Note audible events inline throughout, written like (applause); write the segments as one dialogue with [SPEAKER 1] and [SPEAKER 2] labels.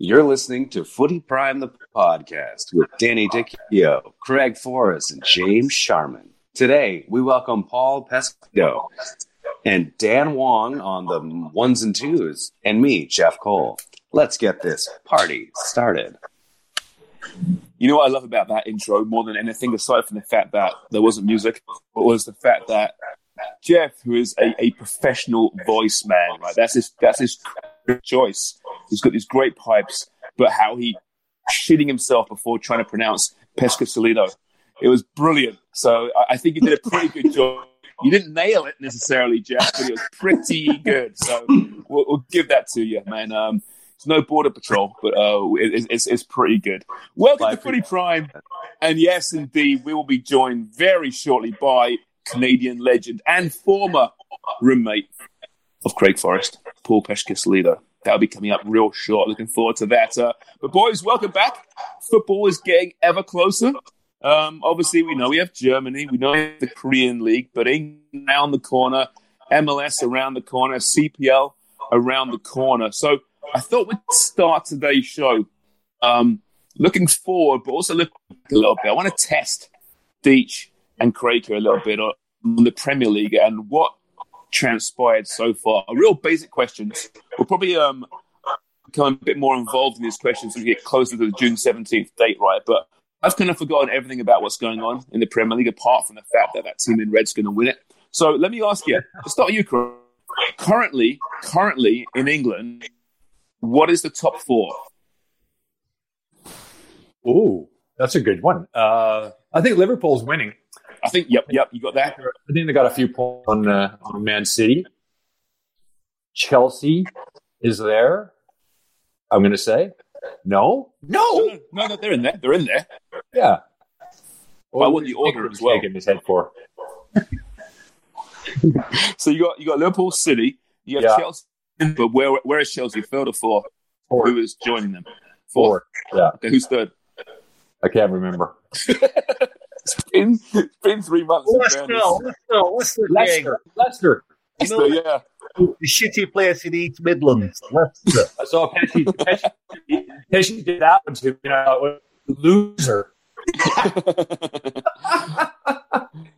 [SPEAKER 1] You're listening to Footy Prime, the podcast with Danny Dichio, Craig Forrest, and James Sharman. Today, we welcome Paul Pesco and Dan Wong on the ones and twos, and me, Jeff Cole. Let's get this party started.
[SPEAKER 2] You know what I love about that intro more than anything, aside from the fact that there wasn't music, but was the fact that Jeff, who is a, a professional voice man, right? That's his that's his choice. He's got these great pipes, but how he shitting himself before trying to pronounce Peschisolido. It was brilliant. So I, I think you did a pretty good job. You didn't nail it necessarily, Jeff, but it was pretty good. So we'll, we'll give that to you, man. Um, it's no border patrol, but uh, it, it's, it's pretty good. Welcome to Footy Prime, and yes, indeed, we will be joined very shortly by Canadian legend and former roommate of Craig Forrest, Paul Peschisolido. That'll be coming up real short. Looking forward to that. Uh, but boys, welcome back. Football is getting ever closer. Um, obviously, we know we have Germany, we know we have the Korean League, but England around the corner, MLS around the corner, CPL around the corner. So I thought we'd start today's show um, looking forward, but also back a little bit. I want to test Deech and Craig here a little bit on the Premier League and what transpired so far. Real basic questions. We'll probably um, become a bit more involved in these questions as we get closer to the June 17th date, right? But I've kind of forgotten everything about what's going on in the Premier League apart from the fact that that team in red's going to win it. So let me ask you, to start you. Currently, currently in England, what is the top four?
[SPEAKER 3] Oh, that's a good one. Uh, I think Liverpool's winning.
[SPEAKER 2] I think, yep, yep, you got that.
[SPEAKER 3] I think they got a few points on, uh, on Man City. Chelsea is there. I'm going to say no,
[SPEAKER 2] no, no, no, they're in there. They're in there.
[SPEAKER 3] Yeah.
[SPEAKER 2] Well, I want the order as well.
[SPEAKER 3] In his head for. (laughs)
[SPEAKER 2] so you got you got Liverpool City, you got
[SPEAKER 3] Yeah.
[SPEAKER 2] Chelsea, but where where is Chelsea? Third or fourth?
[SPEAKER 3] Four.
[SPEAKER 2] Who is joining them?
[SPEAKER 3] Four. Yeah,
[SPEAKER 2] Okay, who's third?
[SPEAKER 3] I can't remember. (laughs)
[SPEAKER 2] It's been, it's been three months. in
[SPEAKER 4] Let's
[SPEAKER 2] fairness.
[SPEAKER 4] go. Let's go. Leicester.
[SPEAKER 3] Leicester. Leicester.
[SPEAKER 4] You know,
[SPEAKER 2] yeah.
[SPEAKER 4] the shitty place in East Midlands. Leicester.
[SPEAKER 3] I saw Pesci. Pesci, Pesci did that one to me. You know, loser. you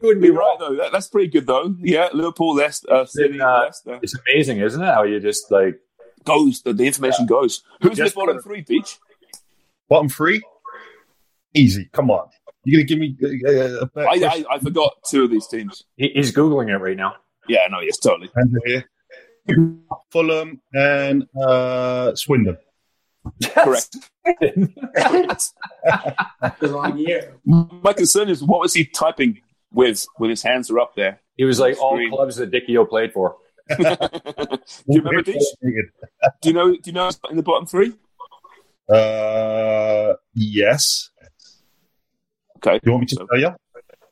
[SPEAKER 3] Wouldn't be
[SPEAKER 2] You're right though. That, that's pretty good though. Yeah, Liverpool, Leicester, uh, City,
[SPEAKER 3] uh,
[SPEAKER 2] Leicester
[SPEAKER 3] It's amazing, isn't it? How you just like
[SPEAKER 2] goes. The, the information goes. Who's
[SPEAKER 3] Just
[SPEAKER 2] the bottom
[SPEAKER 3] for-
[SPEAKER 2] three, Deech?
[SPEAKER 4] Bottom three. Easy. Come on. You're gonna give me uh,
[SPEAKER 2] I, I, I forgot two of these teams.
[SPEAKER 3] he, he's googling it right now.
[SPEAKER 2] Yeah, no, yes, totally.
[SPEAKER 4] Hands here. Fulham and uh, Swindon.
[SPEAKER 2] Correct. (laughs)
[SPEAKER 5] the wrong year.
[SPEAKER 2] My concern is what was he typing with when his hands are up there?
[SPEAKER 3] He was like all
[SPEAKER 2] Screen.
[SPEAKER 3] clubs that Dichio played for. (laughs)
[SPEAKER 2] Do you remember these? Do you know? Do you know in the bottom three?
[SPEAKER 4] Uh, yes.
[SPEAKER 2] Okay.
[SPEAKER 4] Do you want me to
[SPEAKER 2] So-
[SPEAKER 4] tell you?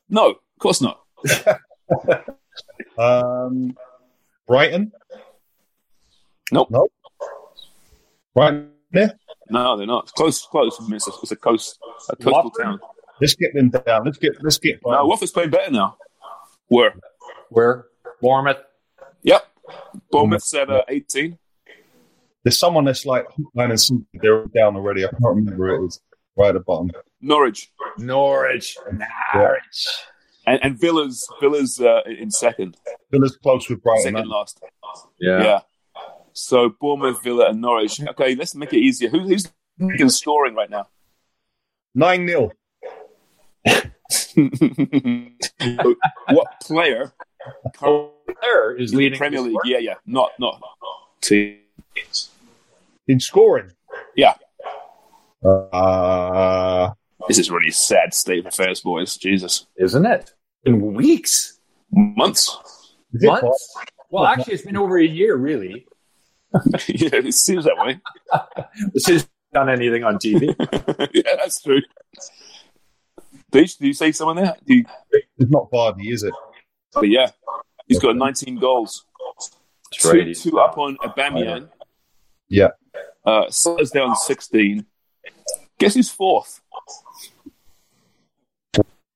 [SPEAKER 2] No, of course not. (laughs)
[SPEAKER 4] Um, Brighton.
[SPEAKER 2] Nope.
[SPEAKER 4] Nope. Brighton. Yeah.
[SPEAKER 2] No, they're not. It's close, close. I mean, It's a, it's a coast, a coastal
[SPEAKER 4] Watford?
[SPEAKER 2] town.
[SPEAKER 4] Let's get them down. Let's get. Let's get.
[SPEAKER 2] No, Watford's playing better now. Where?
[SPEAKER 3] Where? Bournemouth.
[SPEAKER 2] Yep. Bournemouth's at uh, 18.
[SPEAKER 4] There's someone that's like hook, and. They're down already. I can't remember who it is. Right at the bottom.
[SPEAKER 2] Norwich.
[SPEAKER 3] Norwich. Norwich.
[SPEAKER 2] And, and Villa's Villa's uh, in second,
[SPEAKER 4] Villa's close with Brighton.
[SPEAKER 2] second
[SPEAKER 4] aren't
[SPEAKER 2] last.
[SPEAKER 3] Yeah.
[SPEAKER 2] Yeah. So Bournemouth, Villa, and Norwich. Okay, let's make it easier. Who, who's who's scoring right now?
[SPEAKER 4] 9 0. (laughs)
[SPEAKER 2] what player?
[SPEAKER 3] There is
[SPEAKER 2] in the
[SPEAKER 3] leading
[SPEAKER 2] Premier League.
[SPEAKER 3] score.
[SPEAKER 2] Yeah, yeah. Not not team.
[SPEAKER 4] In scoring.
[SPEAKER 2] Yeah.
[SPEAKER 4] Uh,
[SPEAKER 2] This is really sad state of affairs, boys. Jesus.
[SPEAKER 3] isn't it? In weeks,
[SPEAKER 2] Months.
[SPEAKER 3] months. Well, actually, it's been over a year, really. (laughs)
[SPEAKER 2] yeah, it seems that way. (laughs)
[SPEAKER 3] This has done anything on TV. (laughs)
[SPEAKER 2] yeah, that's true. Did you, did you say someone there? Do you,
[SPEAKER 4] It's not Vardy, is it?
[SPEAKER 2] but yeah, he's got 19 goals.
[SPEAKER 3] That's
[SPEAKER 2] Two, two up on Aubameyang.
[SPEAKER 4] Yeah.
[SPEAKER 2] Uh, Salah's down 16. Guess who's fourth?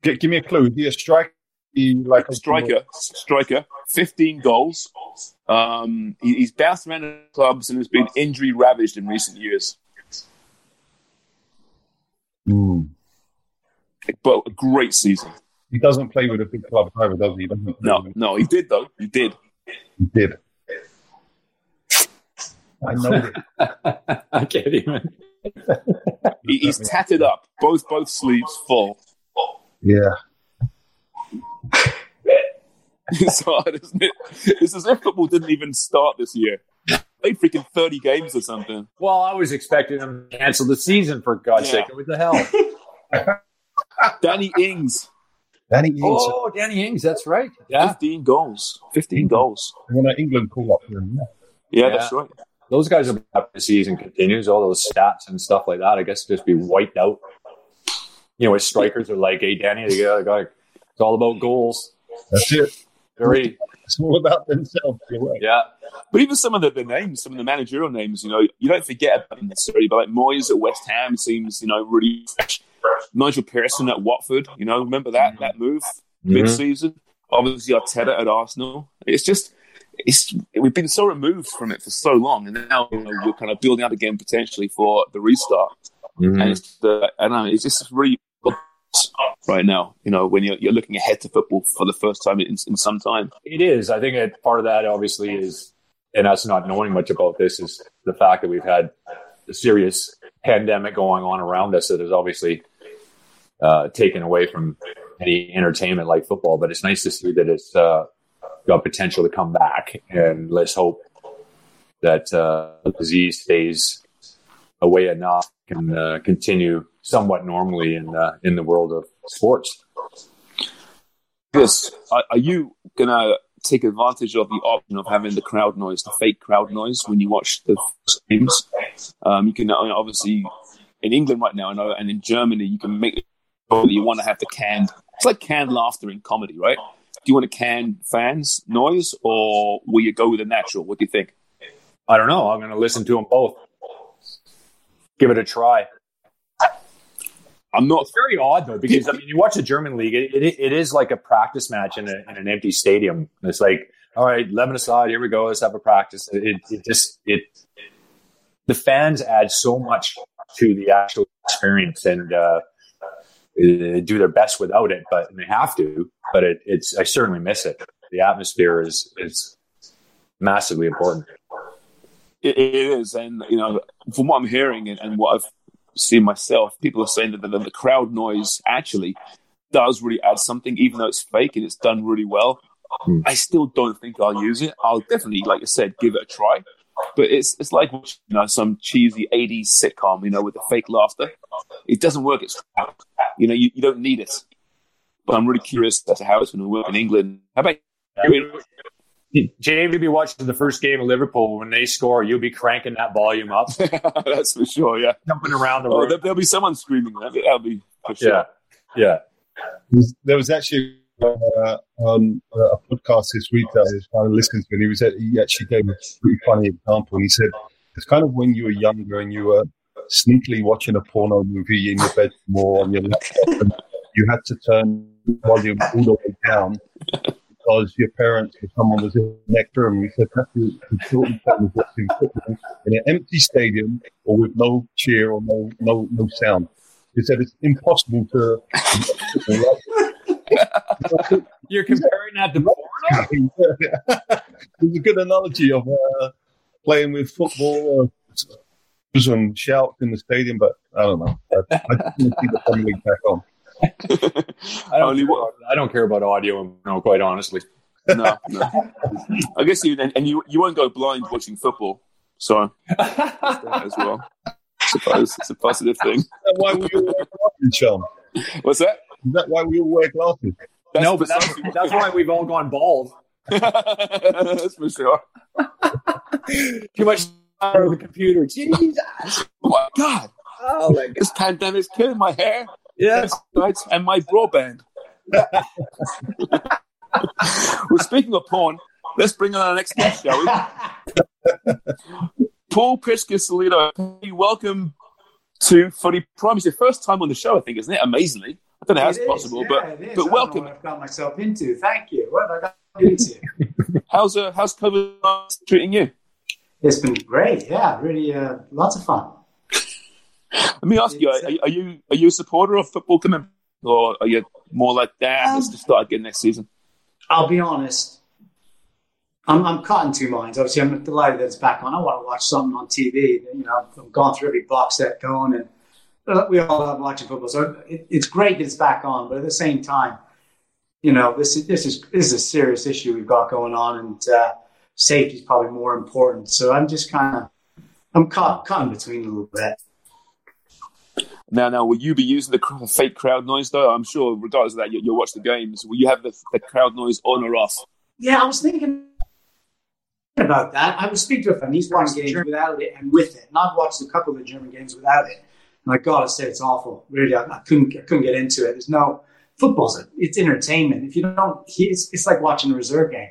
[SPEAKER 4] G- give me a clue. Is he a striker? He like a
[SPEAKER 2] Striker. Striker. 15 goals. Um, he, he's bounced around in clubs and has been injury ravaged in recent years.
[SPEAKER 4] Hmm.
[SPEAKER 2] But a great season.
[SPEAKER 4] He doesn't play with a big club either, does he? he doesn't
[SPEAKER 2] No,
[SPEAKER 4] with-
[SPEAKER 2] no, he did though. He did.
[SPEAKER 4] He did. I know (laughs) it.
[SPEAKER 3] I can't even.
[SPEAKER 2] He, he's tatted up, both both sleeves full.
[SPEAKER 4] Yeah. (laughs)
[SPEAKER 2] It's hard, isn't it? It's as if football didn't even start this year. Played freaking 30 games or something.
[SPEAKER 3] Well, I was expecting them to cancel the season for God's
[SPEAKER 2] Yeah.
[SPEAKER 3] sake. What the hell? (laughs)
[SPEAKER 2] Danny Ings,
[SPEAKER 4] Danny Ings.
[SPEAKER 3] oh, Danny Ings. That's right. Yeah,
[SPEAKER 2] 15 goals. 15 goals.
[SPEAKER 4] When England call up for him, yeah.
[SPEAKER 2] Yeah,
[SPEAKER 3] Yeah.
[SPEAKER 2] that's right.
[SPEAKER 3] Those guys are if the season continues. All those stats and stuff like that. I guess just be wiped out. You know, as strikers are like, "Hey, Danny, they got, got it's all about goals."
[SPEAKER 4] That's it.
[SPEAKER 3] Very,
[SPEAKER 4] It's all about themselves. Right.
[SPEAKER 3] yeah.
[SPEAKER 2] But even some of the, the names, some of the managerial names, you know, you don't forget about them necessarily. But like Moyes at West Ham seems, you know, really fresh. Nigel Pearson at Watford, you know, remember that mm-hmm. that move mm-hmm. mid season? Obviously Arteta at Arsenal. It's just it's we've been so removed from it for so long, and now you know, we're kind of building up again potentially for the restart.
[SPEAKER 3] Mm-hmm.
[SPEAKER 2] And it's the I know, it's just really right now. You know, when you're you're looking ahead to football for the first time in, in some time.
[SPEAKER 3] It is. I think that part of that obviously is, and us not knowing much about this is the fact that we've had a serious pandemic going on around us that has obviously uh, taken away from any entertainment like football. But it's nice to see that it's uh, got potential to come back, and let's hope that uh, the disease stays away enough and uh, continue somewhat normally in in the world of sports.
[SPEAKER 2] This are, you gonna take advantage of the option of having the crowd noise, the fake crowd noise, when you watch the games? Um, you can obviously in England right now, I know, and in Germany, you can make you want to have the canned. It's like canned laughter in comedy, right? Do you want to can fans noise, or will you go with the natural? What do you think?
[SPEAKER 3] I don't know. I'm going to listen to them both. Give it a try.
[SPEAKER 2] I'm not.
[SPEAKER 3] It's very odd though because I mean, you watch the German league. It, it, it is like a practice match in, a, in an empty stadium. It's like, all right, eleven aside, here we go. Let's have a practice. It, it just it the fans add so much to the actual experience and uh, do their best without it, but and they have to. But it, it's I certainly miss it. The atmosphere is is massively important.
[SPEAKER 2] It, it is, and you know, from what I'm hearing and, and what I've seen myself, people are saying that the, the crowd noise actually does really add something, even though it's fake and it's done really well.
[SPEAKER 3] Hmm.
[SPEAKER 2] I still don't think I'll use it. I'll definitely, like I said, give it a try. But it's it's like watching, you know some cheesy '80s sitcom, you know, with the fake laughter. It doesn't work. It's you know you, you don't need it. But I'm really curious as to how it's going to work in England. How about
[SPEAKER 3] James, you'll be watching the first game of Liverpool when they score. You'll be cranking that volume up, (laughs)
[SPEAKER 2] That's for sure. Yeah.
[SPEAKER 3] jumping around the
[SPEAKER 2] Oh,
[SPEAKER 3] room.
[SPEAKER 2] there, there'll be someone screaming. That'll be, that'll be for sure.
[SPEAKER 3] Yeah, yeah.
[SPEAKER 4] There was actually uh, on a podcast this week that I was kind of listening to, and he was he actually gave a pretty funny example. He said it's kind of when you were younger and you were sneakily watching a porno movie in your bedroom or on your laptop, and you had to turn the volume all the way down because your parents or someone was in the next room. He said that's the important watching football in an empty stadium or with no cheer or no no no sound. He said it's impossible to. (laughs)
[SPEAKER 3] You're comparing that to porno?
[SPEAKER 4] it's a good analogy of uh, playing with football or some shouts in the stadium, but I don't know. I, I just want to see the Premier League back on.
[SPEAKER 3] I don't, care about, I don't care about audio, no, quite honestly.
[SPEAKER 2] no, no. I guess you and, and you you won't go blind watching football, so (laughs) as well. I suppose it's a positive thing.
[SPEAKER 4] Why we all wear glasses, Sean?
[SPEAKER 2] What's that?
[SPEAKER 4] Is that why we all wear glasses?
[SPEAKER 2] That's
[SPEAKER 3] no, but that's, that's why we've all gone bald.
[SPEAKER 2] that's for sure. (laughs)
[SPEAKER 3] Too much time on the computer. Jesus.
[SPEAKER 2] Oh my god,
[SPEAKER 3] Oh my god.
[SPEAKER 2] this pandemic's killing my hair,
[SPEAKER 3] Yes.
[SPEAKER 2] right, and my broadband. (laughs) well, speaking of porn, let's bring on our next guest, shall we? (laughs) Paul Prisca welcome to Footy Prime. It's your first time on the show, I think, isn't it? Amazingly. I don't know how it's
[SPEAKER 5] It is,
[SPEAKER 2] possible,
[SPEAKER 5] yeah,
[SPEAKER 2] but
[SPEAKER 5] it is. I
[SPEAKER 2] but
[SPEAKER 5] don't know
[SPEAKER 2] welcome.
[SPEAKER 5] What I've got myself into. Thank you. What have I got into? (laughs)
[SPEAKER 2] How's uh, how's COVID treating you?
[SPEAKER 5] it's been great. Yeah, really, uh, lots of fun.
[SPEAKER 2] Let me ask you: are,
[SPEAKER 5] uh,
[SPEAKER 2] are you are you a supporter of football coming, or are you more like, "Damn, let's
[SPEAKER 5] Um,
[SPEAKER 2] just start again next season"?
[SPEAKER 5] I'll be honest. I'm, I'm caught in two minds. Obviously, I'm delighted that it's back on. I want to watch something on TV. You know, I've gone through every box set going, and we all love watching football. So it, it's great that it's back on. But at the same time, you know, this is this is this is a serious issue we've got going on, and uh, safety is probably more important. So I'm just kind of I'm caught caught in between a little bit.
[SPEAKER 2] Now, now, will you be using the fake crowd noise though? I'm sure, regardless of that, you, you'll watch the games. Will you have the, the crowd noise on or off?
[SPEAKER 5] Yeah, I was thinking about that. I was speak to a friend. He's watched games without it and with it. And I've watched a couple of the German games without it. And I gotta say, it's awful. Really, I, I couldn't, I couldn't get into it. There's no football's. A, it's entertainment. If you don't, it's, it's like watching a reserve game.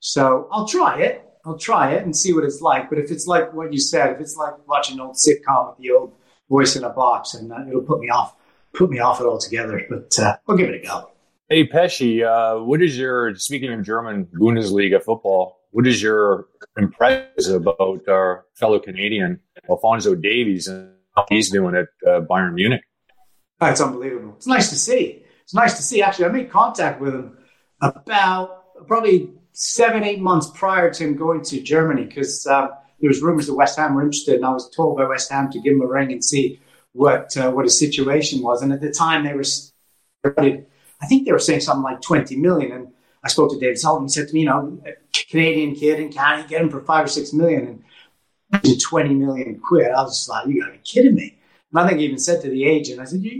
[SPEAKER 5] So I'll try it. I'll try it and see what it's like. But if it's like what you said, if it's like watching an old sitcom with the old voice in a box, and uh, it'll put me off, put me off it altogether. But uh, I'll give it a go.
[SPEAKER 3] Hey Pesci, uh, what is your speaking of German Bundesliga football? What is your impression about our fellow Canadian Alfonso Davies and he's doing at uh, Bayern Munich?
[SPEAKER 5] Oh, it's unbelievable. It's nice to see. It's nice to see. Actually, I made contact with him about probably seven, eight months prior to him going to Germany because uh, there was rumors that West Ham were interested, and I was told by West Ham to give him a ring and see what uh, what his situation was. And at the time, they were, started, I think they were saying something like twenty million. And I spoke to David Sullivan. He said to me, you know, Canadian kid in Canada, get him for five or six million, and twenty million quid. I was just like, you got to be kidding me. And I think he even said to the agent, I said, you,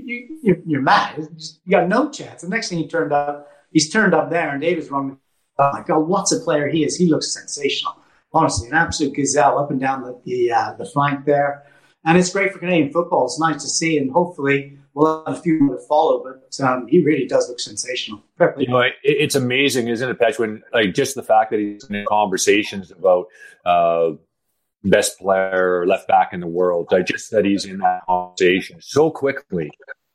[SPEAKER 5] you, you're, mad. You got no chance. The next thing he turned up, he's turned up there, and David's wrong. Oh my God, what's a player he is? He looks sensational. Honestly, an absolute gazelle up and down the the, uh, the flank there. And it's great for Canadian football. It's nice to see, and hopefully we'll have a few more to follow. But um, he really does look sensational.
[SPEAKER 3] You know, it, it's amazing, isn't it, Petch? When like just the fact that he's in conversations about uh, best player or left back in the world, like just that he's in that conversation so quickly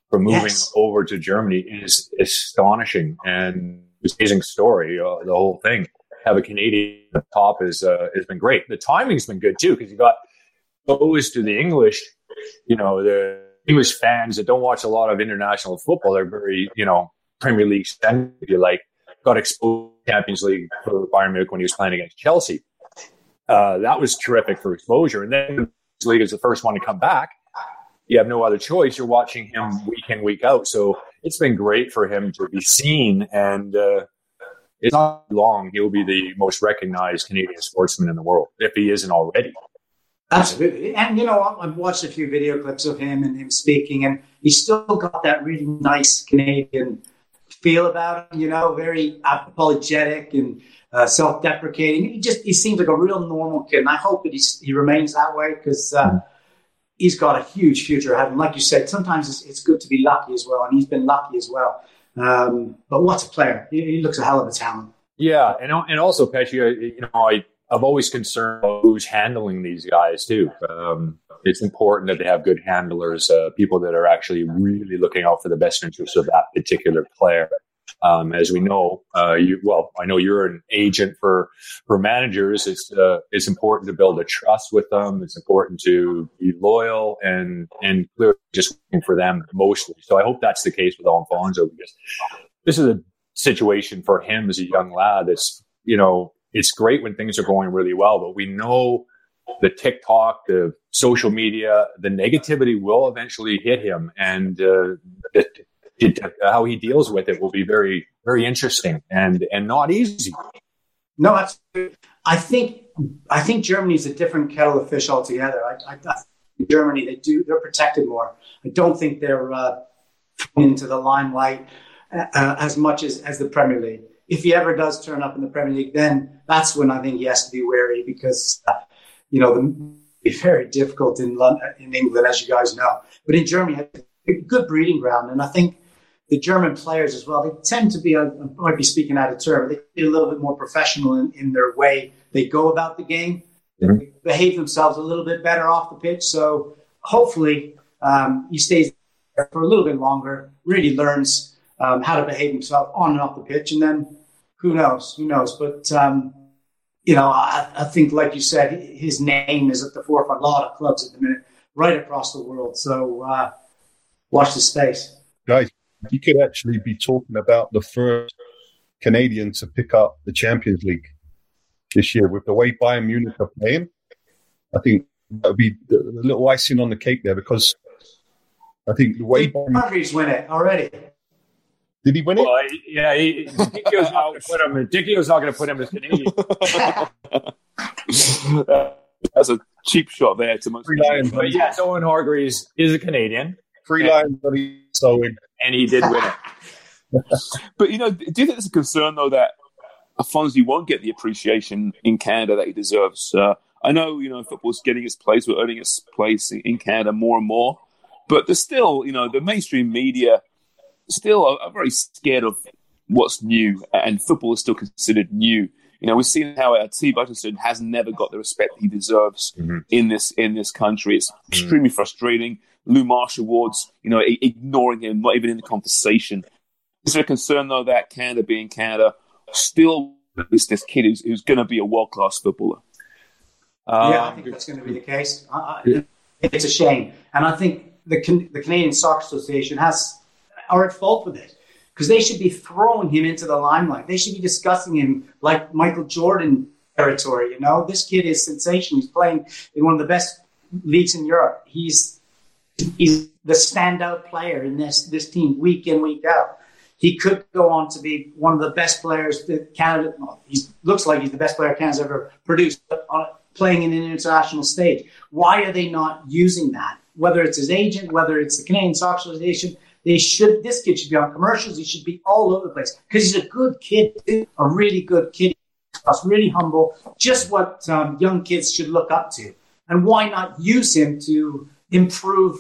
[SPEAKER 3] from moving
[SPEAKER 5] Yes.
[SPEAKER 3] over to Germany is astonishing and amazing story. Uh, the whole thing. Have a Canadian at the top is uh, has been great. The timing's been good too because you got exposed to the English. You know the English fans that don't watch a lot of international football. They're very you know Premier League standard, you like, got exposed to Champions League for Bayern Munich when he was playing against Chelsea. Uh, that was terrific for exposure. And then the league is the first one to come back. You have no other choice. You're watching him week in, week out. So it's been great for him to be seen. And uh, it's not long. He'll be the most recognized Canadian sportsman in the world, if he isn't already.
[SPEAKER 5] Absolutely. And, you know, I've watched a few video clips of him and him speaking, and he's still got that really nice Canadian feel about him, you know, very apologetic and uh, self deprecating. He just, he seems like a real normal kid. And I hope that he's, he remains that way because uh, he's got a huge future ahead. And like you said, sometimes it's, it's good to be lucky as well. And he's been lucky as well. Um, but what a player? He, he looks a hell of a talent.
[SPEAKER 3] Yeah, and and also Pesci, you know, I I'm always concerned who's handling these guys too. Um, it's important that they have good handlers, uh, people that are actually really looking out for the best interests of that particular player. Um, as we know, uh, you well, I know you're an agent for for managers. It's uh, it's important to build a trust with them. It's important to be loyal and and clearly just working for them mostly. So I hope that's the case with Alfonso because this is a situation for him as a young lad. That's you know it's great when things are going really well, but we know the TikTok, the social media, the negativity will eventually hit him, and uh, it, it, how he deals with it will be very, very interesting and and not easy.
[SPEAKER 5] No. I think I think Germany is a different kettle of fish altogether. I, I, Germany, they do they're protected more. I don't think they're uh, into the limelight uh, as much as as the Premier League. If he ever does turn up in the Premier League, then that's when I think he has to be wary because uh, you know the, it's very difficult in London, in England, as you guys know. But in Germany, a good breeding ground, and I think the German players as well. They tend to be, I might be speaking out of turn, but they be a little bit more professional in, in their way they go about the game. Mm-hmm. They behave themselves a little bit better off the pitch. So hopefully um, he stays there for a little bit longer, really learns um, how to behave himself on and off the pitch, and then who knows? Who knows? But um, you know, I, I, think, like you said, his name is at the forefront. A lot of clubs at the minute, right across the world. So uh, watch the space,
[SPEAKER 4] guys you could actually be talking about the first Canadian to pick up the Champions League this year with the way Bayern Munich are playing. I think that would be a little icing on the cake there because I think the way
[SPEAKER 5] Bayern Munich win it already.
[SPEAKER 4] Did he win it?
[SPEAKER 3] Well, yeah, he, (laughs) Dichio's not going to put him. Dichio's not going to put him as (laughs) Canadian.
[SPEAKER 2] That's a cheap shot there to most.
[SPEAKER 3] Free Lions, but yes, Owen Hargreaves is a Canadian.
[SPEAKER 4] Free Lions, but he's so in
[SPEAKER 3] and he did win it. (laughs)
[SPEAKER 2] but you know, do you think there's a concern though that Fonzie won't get the appreciation in Canada that he deserves? Uh, I know you know football's getting its place, we're earning its place in Canada more and more, but there's still you know the mainstream media still are, are very scared of what's new, and football is still considered new. You know, we've seen how uh, Atiba Hutchinson has never got the respect he deserves mm-hmm. in this in this country. It's mm-hmm. extremely frustrating. Lou Marsh Awards, you know, ignoring him, not even in the conversation. Is there a concern, though, that Canada, being Canada, still is this kid who's, who's going to be a world class footballer?
[SPEAKER 5] Um, yeah, I think that's going to be the case. it's a shame. And I think the, the Canadian Soccer Association has are at fault with it because they should be throwing him into the limelight. They should be discussing him like Michael Jordan territory. You know, this kid is sensation. He's playing in one of the best leagues in Europe. He's he's the standout player in this this team week in week out. He could go on to be one of the best players that Canada. Well, he looks like he's the best player Canada's ever produced, on, playing in an international stage. Why are they not using that? Whether it's his agent, whether it's the Canadian Soccer Association, they should. This kid should be on commercials. He should be all over the place because he's a good kid, a really good kid. He's really humble, just what um, young kids should look up to. And why not use him to improve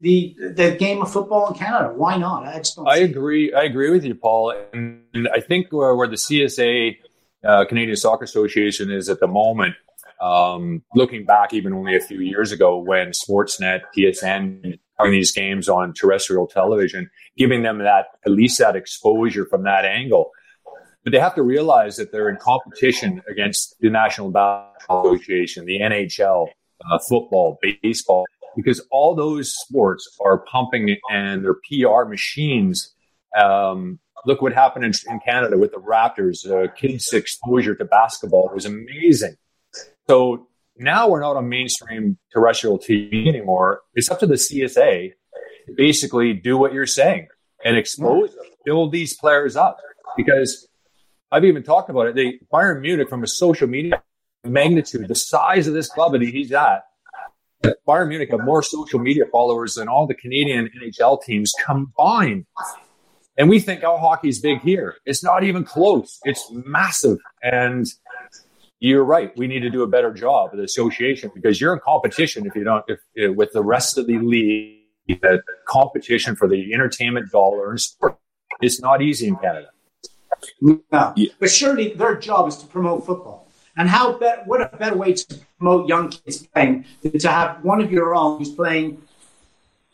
[SPEAKER 5] the the game of football in Canada. Why not? I just don't.
[SPEAKER 3] I agree. It. I agree with you, Paul. And I think where, where the CSA, uh, Canadian Soccer Association, is at the moment, um, looking back even only a few years ago when Sportsnet, TSN, these games on terrestrial television, giving them that at least that exposure from that angle. But they have to realize that they're in competition against the National Basketball Association, the NHL, uh, football, baseball, because all those sports are pumping and their PR machines. Um, look what happened in, in, Canada with the Raptors. Uh, kids' exposure to basketball was amazing. So now we're not on mainstream terrestrial TV anymore. It's up to the CSA to basically do what you're saying and expose them, build these players up. Because I've even talked about it. They Bayern Munich from a social media magnitude, the size of this club that he's at, Bayern Munich have more social media followers than all the Canadian NHL teams combined. And we think, oh, hockey's big here. It's not even close. It's massive. And you're right. We need to do a better job of the association because you're in competition if you don't, if, if with the rest of the league, the competition for the entertainment dollar and sport. It's not easy in Canada.
[SPEAKER 5] No, yeah. but surely their job is to promote football. And how be- what a better way to promote young kids playing than to have one of your own who's playing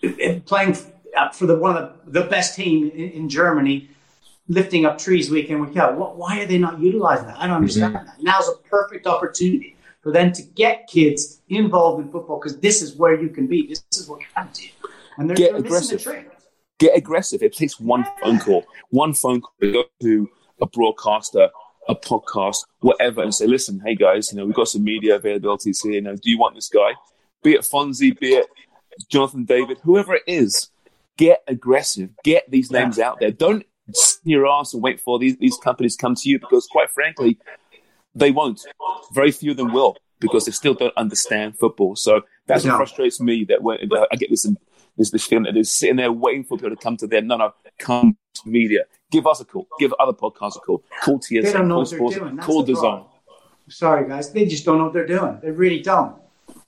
[SPEAKER 5] eh, playing eh, for the one of the, the best team in, in, Germany, lifting up trees week in week out. What, why are they not utilizing that? I don't understand mm-hmm. that. Now's a perfect opportunity for them to get kids involved in football because this is where you can be. This is what can do. And they're,
[SPEAKER 2] get they're aggressive. Get aggressive. It takes one phone call. One phone call to go to a broadcaster a podcast, whatever, and say, listen, hey guys, you know, we've got some media availabilities here. You know, do you want this guy? Be it Fonzie, be it Jonathan David, whoever it is, get aggressive, get these names out there. Don't sit your ass and wait for these, these companies come to you because, quite frankly, they won't. Very few of them will because they still don't understand football. So that's what frustrates me that when I get this this, this feeling that they're sitting there waiting for people to come to them. No, no, come to media. Give us a call. Give other podcasts a call. Call TSN.
[SPEAKER 5] They don't know
[SPEAKER 2] call
[SPEAKER 5] what they're
[SPEAKER 2] sports,
[SPEAKER 5] doing. That's
[SPEAKER 2] Call
[SPEAKER 5] the
[SPEAKER 2] Design.
[SPEAKER 5] Sorry, guys. They just don't know what they're doing. They really don't.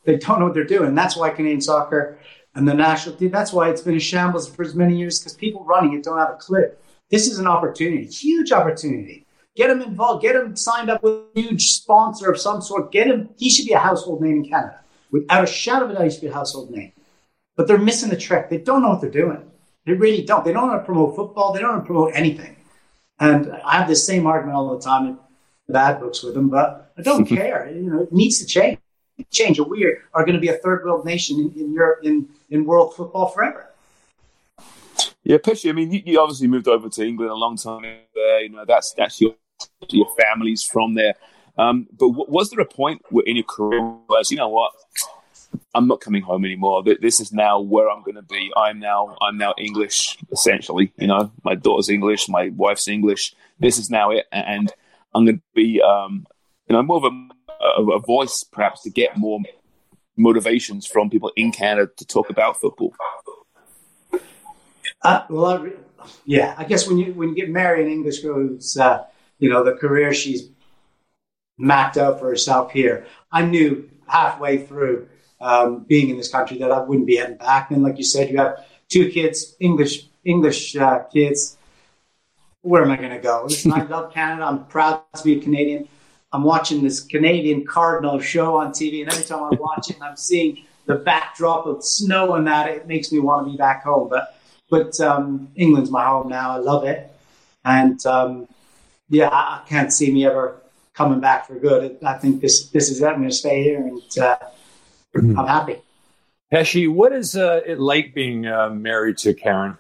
[SPEAKER 5] They don't know what they're doing. That's why Canadian soccer and the national team, that's why it's been a shambles for as many years because people running it don't have a clue. This is an opportunity, huge opportunity. Get him involved. Get him signed up with a huge sponsor of some sort. Get him. He should be a household name in Canada. Without a shadow of a doubt, he should be a household name. But they're missing the trick. They don't know what they're doing. They really don't. They don't want to promote football. They don't want to promote anything. And I have the same argument all the time in the bad books with them, but I don't (laughs) care. You know, it needs to change. Change. We are, are going to be a third world nation in, in Europe, in, in world football forever.
[SPEAKER 2] Yeah, Pesci. I mean, you, you obviously moved over to England a long time there. You know, that's that's your your family's from there. Um, but w- was there a point where in your career where you know what? I'm not coming home anymore. This is now where I'm going to be. I'm now I'm now English essentially. You know, my daughter's English, my wife's English. This is now it, and I'm going to be um, you know more of a, a, a voice perhaps to get more motivations from people in Canada to talk about football.
[SPEAKER 5] Uh, well, I re- yeah, I guess when you when you get married, an English girl who's uh, you know the career she's mapped out for herself here, I knew halfway through um, being in this country that I wouldn't be heading back. And like you said, you have two kids, English English uh, kids. Where am I going to go? Listen, I love (laughs) Canada. I'm proud to be a Canadian. I'm watching this Canadian Cardinal show on TV, and every time I watch it, I'm seeing the backdrop of snow and that, it makes me want to be back home. But but um, England's my home now. I love it, and um, yeah, I, I can't see me ever coming back for good. I think this this is it. I'm going to stay here, and uh, I'm happy.
[SPEAKER 3] Pesci, what is uh, it like being uh, married to Karren?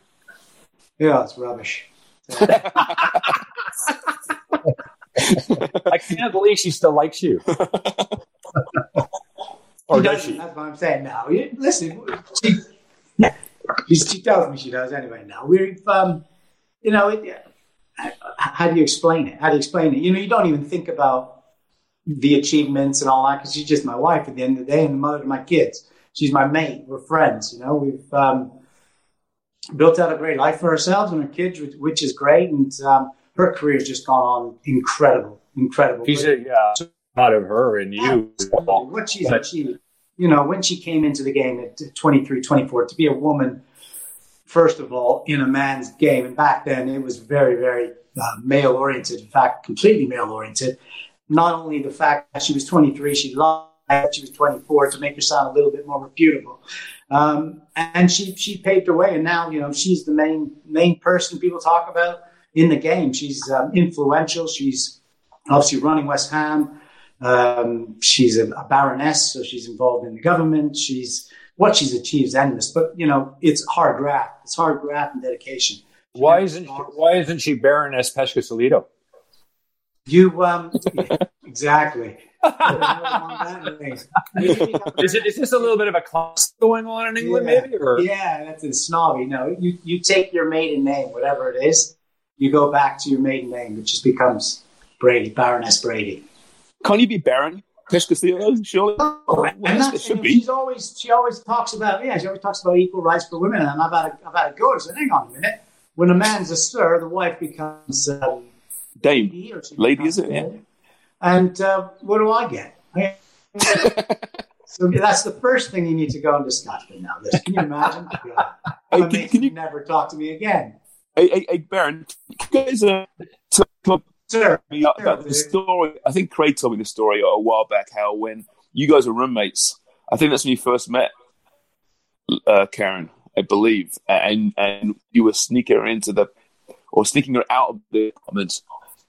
[SPEAKER 5] Yeah, it's rubbish. (laughs)
[SPEAKER 3] I can't believe she still likes you. (laughs) or does she?
[SPEAKER 5] That's what I'm saying now. You- Listen, she, she, she tells me she does anyway. Now we've, um, you know, it, how do you explain it? How do you explain it? You know, you don't even think about the achievements and all that because she's just my wife at the end of the day and the mother of my kids. She's my mate. We're friends. You know, we've um, built out a great life for ourselves and our kids, which, which is great. And um, her career's just gone on incredible, incredible.
[SPEAKER 3] She's a yeah, out of her and you.
[SPEAKER 5] What she's achieved. You know, when she came into the game at 23, 24, to be a woman, first of all, in a man's game, and back then it was very, very uh, male oriented, in fact, completely male oriented. Not only the fact that she was 23, she lied she was 24 to make her sound a little bit more reputable. Um, and she, she paved her way, and now, you know, she's the main, main person people talk about in the game. She's um, influential. She's obviously running West Ham. Um, she's a, a baroness, so she's involved in the government. She's what she's achieved is endless, but you know it's hard graft. It's hard graft and dedication.
[SPEAKER 3] Why isn't she, why isn't she Baroness Peschisolido?
[SPEAKER 5] You um yeah, (laughs) exactly. (laughs)
[SPEAKER 3] Is it is this a little bit of a class going on in England,
[SPEAKER 5] Yeah.
[SPEAKER 3] maybe? Or
[SPEAKER 5] Yeah, that's in snobby. No, you you take your maiden name, whatever it is, you go back to your maiden name, which just becomes Brady, Baroness Brady.
[SPEAKER 2] Can't you be Baron Peschisolido? Surely.
[SPEAKER 5] and,
[SPEAKER 2] Well, it should be.
[SPEAKER 5] she's always she always talks about yeah she always talks about equal rights for women and I've had a, I've had a go. Said, hang on a minute. When a man's a sir, the wife becomes um,
[SPEAKER 2] Dame.
[SPEAKER 5] lady, or she
[SPEAKER 2] Lady, is it? Yeah.
[SPEAKER 5] And uh, what do I get? (laughs) I- so that's the first thing you need to go and discuss. But now, listen, can you imagine? (laughs)
[SPEAKER 2] Hey, can- can you-
[SPEAKER 5] never talk to me again,
[SPEAKER 2] Hey, hey, hey Baron, you guys uh, talk
[SPEAKER 5] sir.
[SPEAKER 2] me up the story. I think Craig told me the story a while back. How when you guys were roommates, I think that's when you first met uh, Karren, I believe, and and you were sneaking her into the or sneaking her out of the apartment.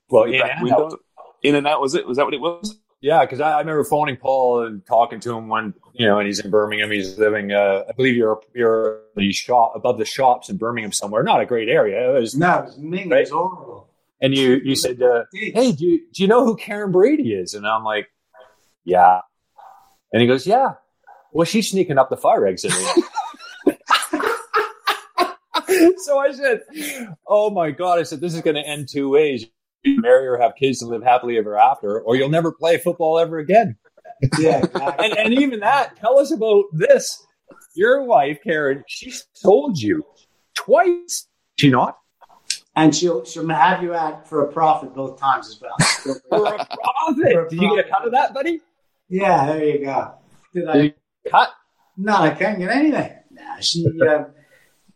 [SPEAKER 3] well,
[SPEAKER 2] the
[SPEAKER 3] in
[SPEAKER 2] back
[SPEAKER 3] and
[SPEAKER 2] window.
[SPEAKER 3] out.
[SPEAKER 2] In and out was it? Was that what it was?
[SPEAKER 3] Yeah, because I, I remember phoning Paul and talking to him when you know, and he's in Birmingham. He's living, uh, I believe you're you're the shop above the shops in Birmingham somewhere. Not a great area. It was
[SPEAKER 5] No, it was Ming. It was horrible.
[SPEAKER 3] And you you said, uh, "Hey, do you, do you know who Karren Brady is?" And I'm like, "Yeah." And he goes, "Yeah." Well, she's sneaking up the fire exit. (laughs) so I said, "Oh my god!" I said, "This is going to end two ways: you marry or have kids and live happily ever after, or you'll never play football ever again."
[SPEAKER 5] Yeah, (laughs) exactly.
[SPEAKER 3] and, and even that, tell us about this. Your wife, Karren, she told you twice. She not
[SPEAKER 5] and she'll she'll have you at for a profit both times as well. (laughs)
[SPEAKER 3] for a profit. Did you get a cut of that, buddy?
[SPEAKER 5] Yeah, there you go. Did I
[SPEAKER 3] Did you cut?
[SPEAKER 5] No, I can't get anything. Nah, she, (laughs) um,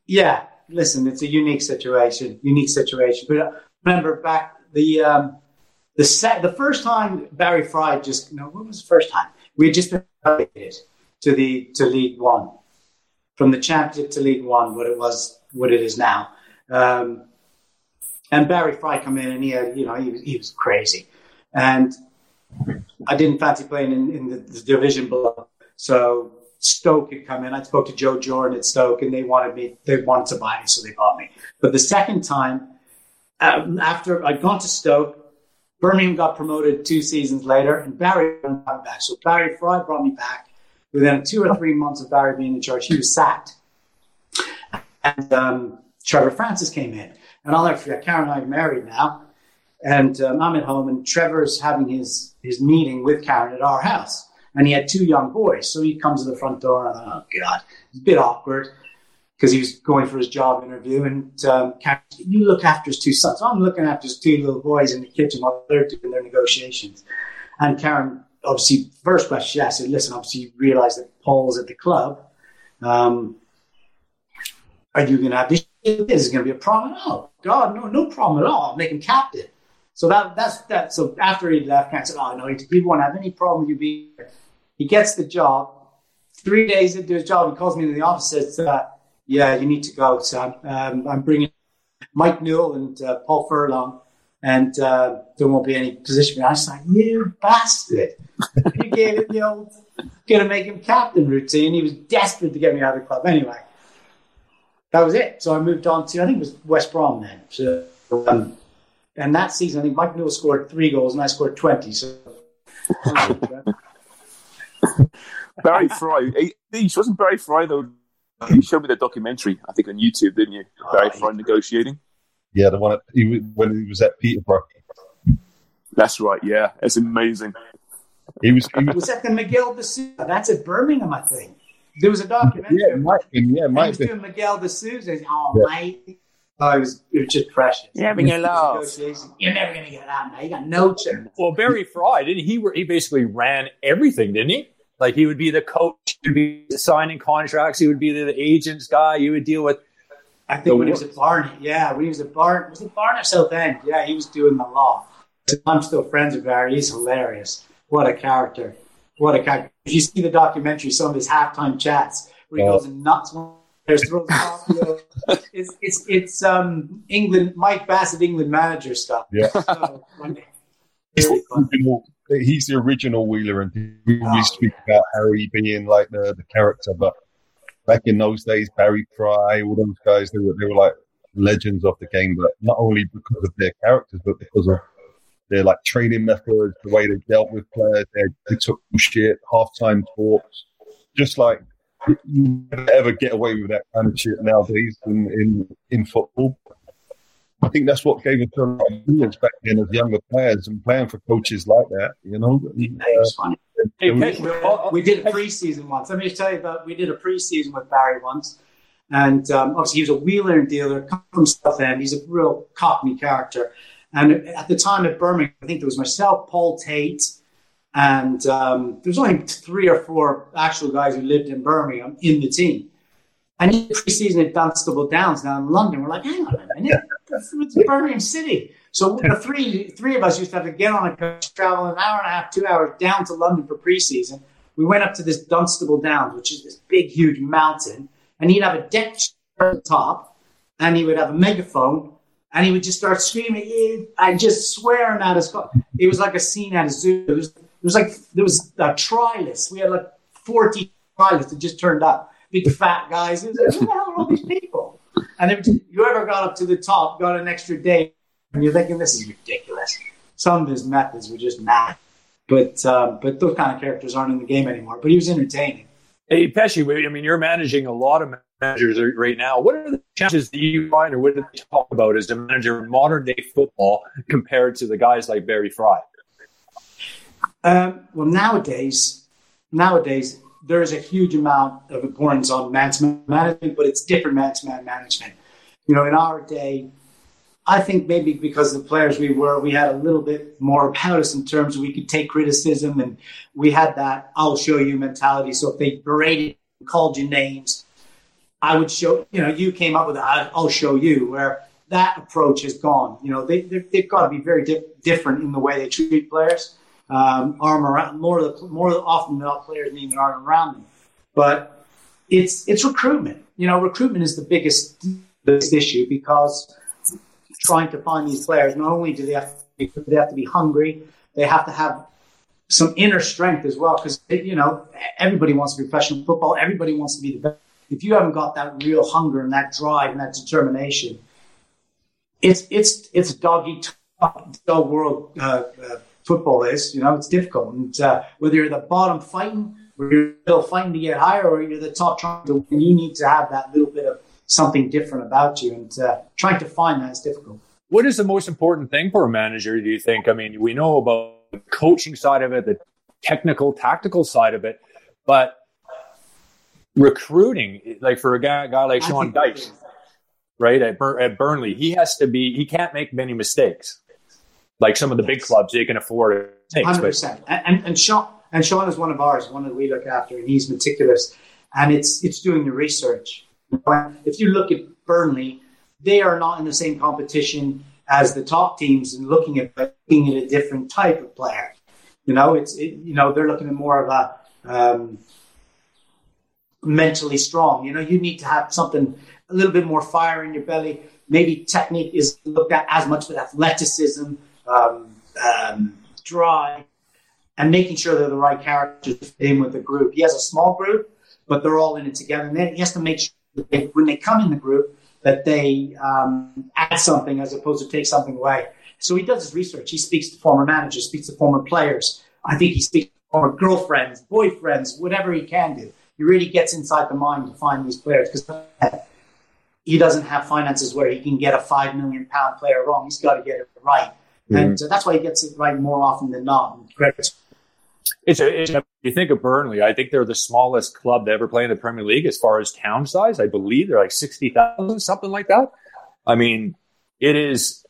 [SPEAKER 5] yeah. Listen, it's a unique situation. Unique situation. But uh, remember back the um, the set the first time Barry Fry just no, when was the first time we had just been elevated to the to League One from the Championship to League One. What it was, what it is now. Um, and Barry Fry come in and he had, you know, he was, he was crazy, and I didn't fancy playing in, in the, the division below. So Stoke had come in. I spoke to Joe Jordan at Stoke, and they wanted me. They wanted to buy me, so they bought me. But the second time, um, after I'd gone to Stoke, Birmingham got promoted two seasons later, and Barry brought me back. So Barry Fry brought me back. Within two or three months of Barry being in charge, he was sacked, and um, Trevor Francis came in. And I'll forget. Karren and I are married now, and um, I'm at home, and Trevor's having his his meeting with Karren at our house and he had two young boys. So he comes to the front door, and I thought, oh god, it's a bit awkward because he was going for his job interview. And um, Karren, you look after his two sons. So I'm looking after his two little boys in the kitchen while they're doing their negotiations. And Karren, obviously, first question she asked, said, listen, obviously you realise that Paul's at the club. Um, are you going to have this? This is going to be a problem. Oh God, no, no problem at all. Make him captain. So that that's that. So after he left, Karren said, "Oh no, he, he won't have any problem with you being." He gets the job. Three days into his job, he calls me in the office and says, uh, Yeah, you need to go, Sam. Um, I'm bringing Mike Newell and uh, Paul Furlong, and uh, there won't be any position. I was like, You bastard. you gave him the old, to make him captain routine. He was desperate to get me out of the club. Anyway, that was it. So I moved on to, I think it was West Brom then. So, um, and that season, I think Mike Newell scored three goals and I scored 20. So (laughs)
[SPEAKER 2] Barry Fry. He, he wasn't Barry Fry though. You showed me the documentary, I think, on YouTube, didn't you? Barry Fry negotiating.
[SPEAKER 4] Yeah, the one at, he, when he was at Peterborough.
[SPEAKER 2] That's right. Yeah, it's amazing.
[SPEAKER 4] He was, he was
[SPEAKER 5] was that the Miguel de That's at Birmingham, I think. There was a documentary.
[SPEAKER 4] yeah, it might have been, yeah, it
[SPEAKER 5] I
[SPEAKER 4] might
[SPEAKER 5] was
[SPEAKER 4] have been.
[SPEAKER 5] doing Miguel de Souza. Oh,
[SPEAKER 4] Yeah.
[SPEAKER 5] mate. Oh, it was, it was just precious.
[SPEAKER 2] You're having a laugh.
[SPEAKER 5] Negotiation. You're never going to get out, mate. You got no chance.
[SPEAKER 3] Well, Barry Fry didn't he? He basically ran everything, didn't he? Like he would be the coach, he would be signing contracts, he would be the agents guy. You would deal with.
[SPEAKER 5] I think when he was at Barnet, yeah, when he was at Barnet, was it Barnet South End? Yeah, he was doing the law. I'm still friends with Barry. He's hilarious. What a character. What a character. If you see the documentary, some of his halftime chats where he
[SPEAKER 4] Yeah.
[SPEAKER 5] goes nuts there's throws off, you know. it's it's it's um England Mike Bassett England manager stuff.
[SPEAKER 4] Yeah.
[SPEAKER 5] So. Really
[SPEAKER 4] he's the original Wheeler, and we always speak about Harry being like the, the character. But back in those days, Barry Fry, all those guys, they were they were like legends of the game. But not only because of their characters, but because of their like training methods, the way they dealt with players. They, they took shit, halftime talks, just like you never ever get away with that kind of shit nowadays in in, in football. I think that's what gave us a lot of brilliance back then as younger players and playing for coaches like that, you know.
[SPEAKER 5] It was funny.
[SPEAKER 3] Hey,
[SPEAKER 4] we-
[SPEAKER 5] We,
[SPEAKER 3] uh,
[SPEAKER 5] we did a preseason once. Let me just tell you about. We did a preseason with Barry once, and um, obviously he was a wheeler and dealer, come from Southend. He's a real Cockney character. And at the time at Birmingham, I think there was myself, Paul Tate, and um, there was only three or four actual guys who lived in Birmingham in the team. And in preseason at Dunstable Downs down in London, we're like, hang on a minute, it's Birmingham City. So the three three of us used to have to get on a coach, travel an hour and a half, two hours down to London for preseason. We went up to this Dunstable Downs, which is this big, huge mountain, and he'd have a deck chair at the top, and he would have a megaphone, and he would just start screaming and just swearing at his. us. It was like a scene at a zoo. It was, it was like there was a trialist. We had like forty trialists that just turned up, big fat guys. It was like, who the hell are all these people? And then whoever got up to the top got an extra day and you're thinking this is ridiculous. Some of his methods were just mad, but um, but those kind of characters aren't in the game anymore. But he was entertaining.
[SPEAKER 3] Hey, Pesci, I mean, you're managing a lot of managers right now. What are the challenges that you find, or what do they talk about as a manager in modern day football compared to the guys like Barry Fry?
[SPEAKER 5] Um, well, nowadays, nowadays there is a huge amount of importance on man-to-man management, but it's different man-to-man management. You know, in our day, I think maybe because the players we were, we had a little bit more about us in terms of we could take criticism and we had that "I'll show you" mentality. So if they berated, and called you names, I would show. You know, you came up with "I'll show you," where that approach has gone. You know, they they've got to be very di- different in the way they treat players. Um, arm around more the more often than not, players need an arm around them. But it's it's recruitment. You know, recruitment is the biggest biggest issue because trying to find these players, not only do they have to be, they have to be hungry, they have to have some inner strength as well. Because you know everybody wants to be professional football. Everybody wants to be the best. If you haven't got that real hunger and that drive and that determination, it's it's it's dog dog world. Uh, uh, football is, you know, it's difficult. And uh, whether you're the bottom fighting, or you're still fighting to get higher, or you're the top trying to win, you need to have that little bit of something different about you. And uh, trying to find that is difficult.
[SPEAKER 3] What is the most important thing for a manager, do you think? I mean, we know about the coaching side of it, the technical, tactical side of it, but recruiting, like for a guy, guy like Sean Dyche, right, at, Bur- at Burnley, he has to be, he can't make many mistakes. Like some of the yes. big clubs, they can afford.
[SPEAKER 5] Hundred percent. And, and Sean and Sean is one of ours, one that we look after, and he's meticulous. And it's it's doing the research. If you look at Burnley, they are not in the same competition as the top teams and looking at looking at a different type of player. You know, it's it, you know they're looking at more of a um, mentally strong. You know, you need to have something a little bit more fire in your belly. Maybe technique is looked at as much with athleticism, um, um, drive, and making sure they're the right characters in with the group. He has a small group, but they're all in it together. And then he has to make sure they, when they come in the group that they um, add something as opposed to take something away. So he does his research. He speaks to former managers, speaks to former players. I think he speaks to former girlfriends, boyfriends, whatever he can do. He really gets inside the mind to find these players because he doesn't have finances where he can get a five million pound player wrong. He's got to get it right, mm-hmm. and uh, that's why he gets it right more often than not. credit
[SPEAKER 3] it's a, it's a, you think of Burnley, I think they're the smallest club to ever play in the Premier League as far as town size. I believe they're like 60,000, something like that. I mean, it is,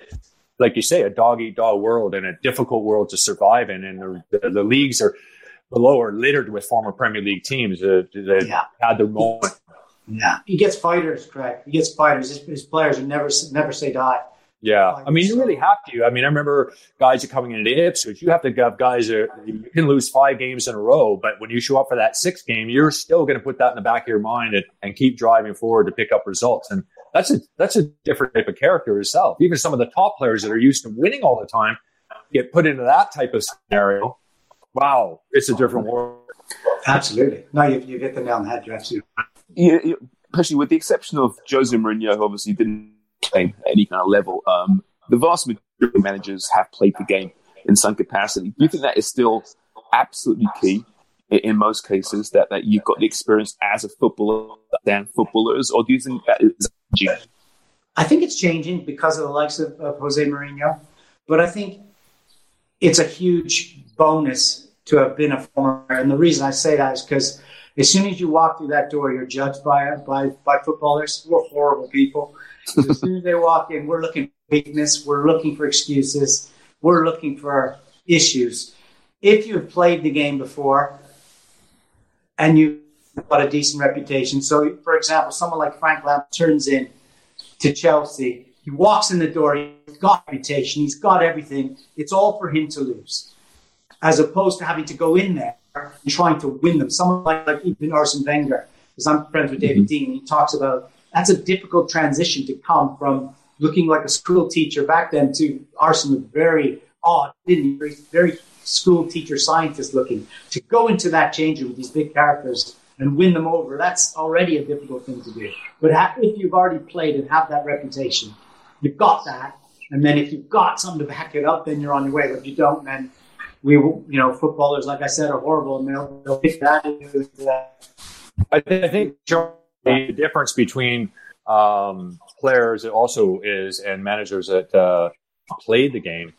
[SPEAKER 3] like you say, a dog eat dog world and a difficult world to survive in. And the, the, the leagues are below are littered with former Premier League teams that, that yeah. had their moment.
[SPEAKER 5] Yeah, he gets fighters, correct? He gets fighters. His, his players are never never say die.
[SPEAKER 3] Yeah, I mean, you really have to. I mean, I remember guys are coming into Ipswich. You have to have guys that you can lose five games in a row, but when you show up for that sixth game, you're still going to put that in the back of your mind and, and keep driving forward to pick up results. And that's a that's a different type of character itself. Even some of the top players that are used to winning all the time get put into that type of scenario. Wow, it's a different world.
[SPEAKER 5] Absolutely. No, you've, you've hit the nail on the head. You're absolutely right.
[SPEAKER 2] Yeah, especially with the exception of Jose Mourinho, who obviously didn't at any kind of level. Um, the vast majority of managers have played the game in some capacity. Do you think that is still absolutely key in, in most cases that, that you've got the experience as a footballer than footballers, or do you think that is changing?
[SPEAKER 5] I think it's changing because of the likes of, of Jose Mourinho, but I think it's a huge bonus to have been a former. And the reason I say that is because as soon as you walk through that door, you're judged by by by footballers. We're horrible people as soon as they walk in, we're looking for weakness, we're looking for excuses, we're looking for issues. If you've played the game before and you've got a decent reputation, so for example, someone like Frank Lamp turns in to Chelsea, he walks in the door, he's got reputation, he's got everything. It's all for him to lose, as opposed to having to go in there and trying to win them. Someone like, like even Arsene Wenger, because I'm friends with David mm-hmm. Dein, he talks about that's a difficult transition to come from looking like a school teacher back then to Arsene was very odd, didn't very, very school teacher scientist looking. To go into that change with these big characters and win them over, that's already a difficult thing to do. But if you've already played and have that reputation, you've got that, And then if you've got something to back it up, then you're on your way. But if you don't, then we, you know, footballers, like I said, are horrible, and they'll, pick that.
[SPEAKER 3] I, I think the difference between um, players it also is and managers that uh, played the game.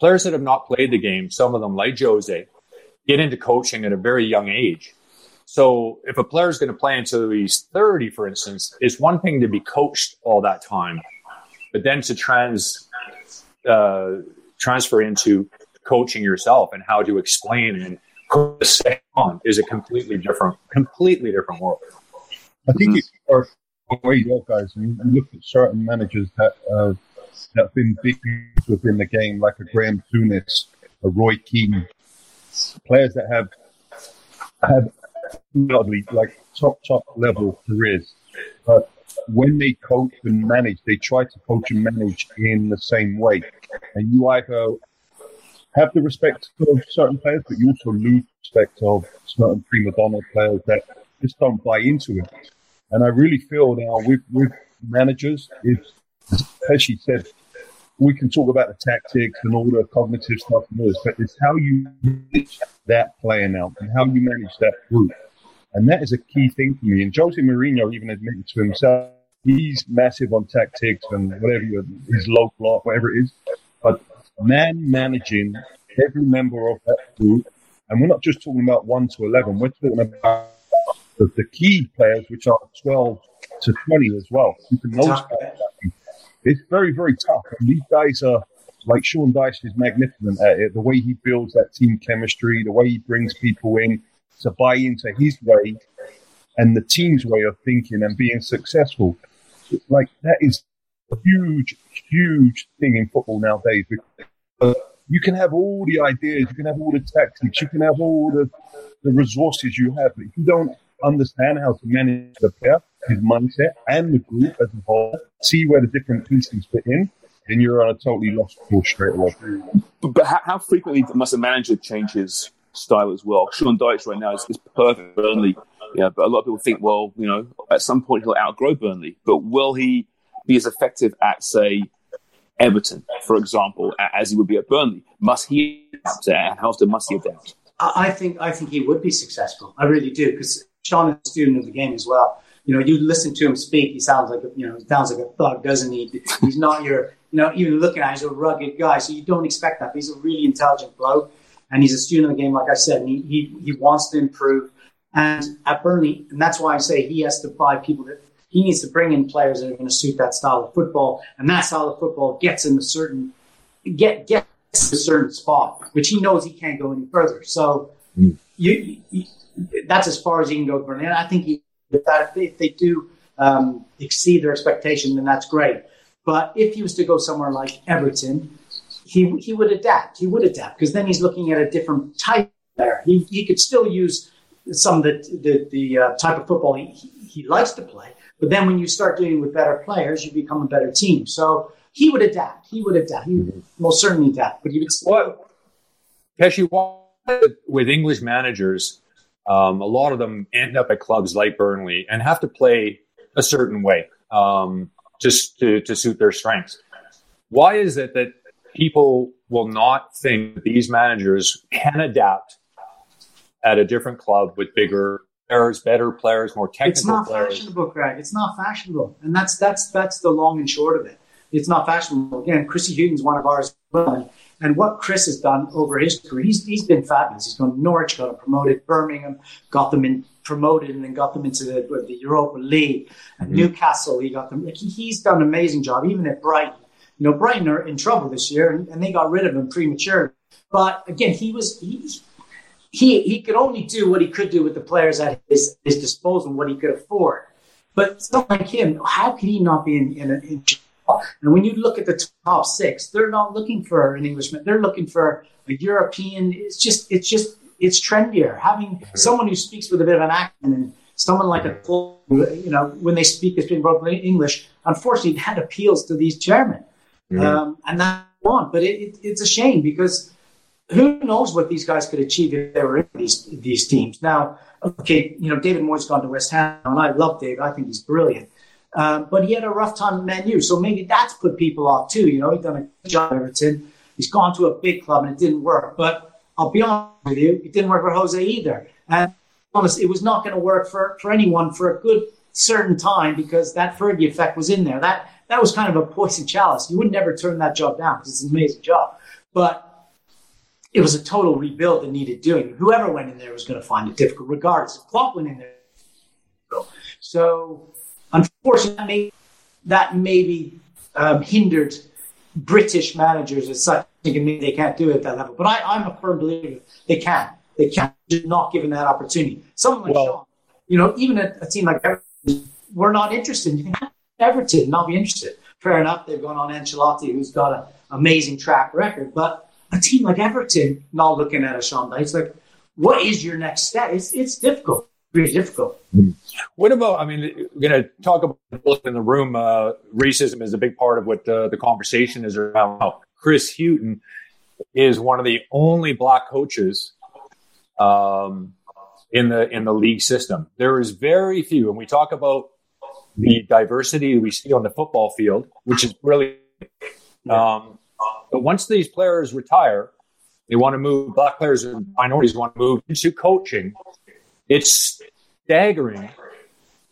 [SPEAKER 3] Players that have not played the game, some of them, like Jose, get into coaching at a very young age. So if a player is going to play until he's 30, for instance, it's one thing to be coached all that time, but then to trans uh, transfer into coaching yourself and how to explain and put the on is a completely different, completely different world.
[SPEAKER 4] I think it's our way you guys. And you look at certain managers that uh, that have been big within the game, like a Graham Souness, a Roy Keane, players that have had undoubtedly like top top level careers, but when they coach and manage, they try to coach and manage in the same way, and you either have the respect of certain players, but you also lose respect of certain prima donna players that just don't buy into it. And I really feel now with with managers, as she said, we can talk about the tactics and all the cognitive stuff and this, but it's how you manage that player now and how you manage that group. And that is a key thing for me. And Jose Mourinho even admitted to himself, he's massive on tactics and whatever his local art, whatever it is. But man managing every member of that group, and we're not just talking about 1 to 11, we're talking about the, the key players, which are 12 to 20 as well. It's very, very tough. And these guys are, like Sean Dyche is magnificent at it. The way he builds that team chemistry, the way he brings people in to buy into his way and the team's way of thinking and being successful. Like that is a huge, huge thing in football nowadays. You can have all the ideas, you can have all the tactics, you can have all the, the resources you have, but if you don't understand how to manage the player, his mindset, and the group as a whole, see where the different pieces fit in, then you're on a totally lost course straight away.
[SPEAKER 2] But, but how, frequently must a manager change his style as well? Sean Dyche right now is, is perfect Burnley. Yeah, but a lot of people think, well, you know, at some point he'll outgrow Burnley. But will he be as effective at, say, Everton, for example, as he would be at Burnley? Must he adapt? Uh, and how often must he adapt?
[SPEAKER 5] I think I think he would be successful. I really do because Sean is a student of the game as well. You know, you listen to him speak, he sounds like a, you know, he sounds like a thug, doesn't he? He's not your, you know, even looking at him, he's a rugged guy, so you don't expect that. He's a really intelligent bloke, and he's a student of the game, like I said, and he, he, he wants to improve. And at Burnley, and that's why I say he has to buy people that he needs to bring in players that are going to suit that style of football, and that style of football gets him a certain get gets a certain spot, which he knows he can't go any further. So mm. you, you that's as far as he can go for And I think he, if, that, if, they, if they do um, exceed their expectation, then that's great. But if he was to go somewhere like Everton, he, he would adapt. He would adapt because then he's looking at a different type there. He, he could still use some of the, the, the uh, type of football he, he likes to play. But then when you start dealing with better players, you become a better team. So he would adapt. He would adapt. He would most certainly adapt. But he would.
[SPEAKER 3] What? Pesci, with English managers, um, a lot of them end up at clubs like Burnley and have to play a certain way um, just to, to suit their strengths. Why is it that people will not think these managers can adapt at a different club with bigger players, better players, more technical
[SPEAKER 5] It's not
[SPEAKER 3] players?
[SPEAKER 5] fashionable, Greg. It's not fashionable, and that's that's that's the long and short of it. It's not fashionable. Again, Chrissy Hughton's one of ours. And what Chris has done over his career, he's, he's been fabulous. He's gone to Norwich, got them promoted, Birmingham, got them in promoted, and then got them into the, the Europa League. And mm-hmm. Newcastle, he got them. He, he's done an amazing job, even at Brighton. You know, Brighton are in trouble this year, and, and they got rid of him prematurely. But again, he was he, he he could only do what he could do with the players at his, his disposal, what he could afford. But someone like him, how could he not be in, in, in and when you look at the top six, they're not looking for an Englishman. They're looking for a European. It's just, it's just, it's trendier. Having mm-hmm. someone who speaks with a bit of an accent and someone like a, you know, when they speak as being broken English, unfortunately, that appeals to these chairmen. Mm-hmm. Um, and that want, but it, it, it's a shame because who knows what these guys could achieve if they were in these these teams. Now, okay, you know, David Moyes gone to West Ham, and I love David. I think he's brilliant. Um, but he had a rough time at Man U, so maybe that's put people off too. You know, he's done a good job at Everton. He's gone to a big club and it didn't work. But I'll be honest with you, it didn't work for Jose either. And honestly, it was not going to work for, for anyone for a good certain time because that Fergie effect was in there. That that was kind of a poison chalice. You would never turn that job down because it's an amazing job. But it was a total rebuild that needed doing. Whoever went in there was going to find it difficult, regardless. If Klopp went in there, so unfortunately, that maybe um, hindered British managers as such, thinking maybe they can't do it at that level. But I, am a firm believer they can. They can, just not given that opportunity. Someone like well, Sean, you know, even a, a, team like Everton, we're not interested. You think Everton not be interested? Fair enough, they've gone on Ancelotti, who's got an amazing track record, but a team like Everton not looking at a Sean Dyche. It's like, what is your next step? It's it's difficult, really difficult.
[SPEAKER 3] What about? I mean, we're going to talk about in the room. Uh, racism is a big part of what uh, the conversation is around. Chris Hughton is one of the only black coaches um, in the in the league system. There is very few, and we talk about the diversity we see on the football field, which is brilliant. Um, but once these players retire, they want to move, black players and minorities want to move into coaching. It's staggering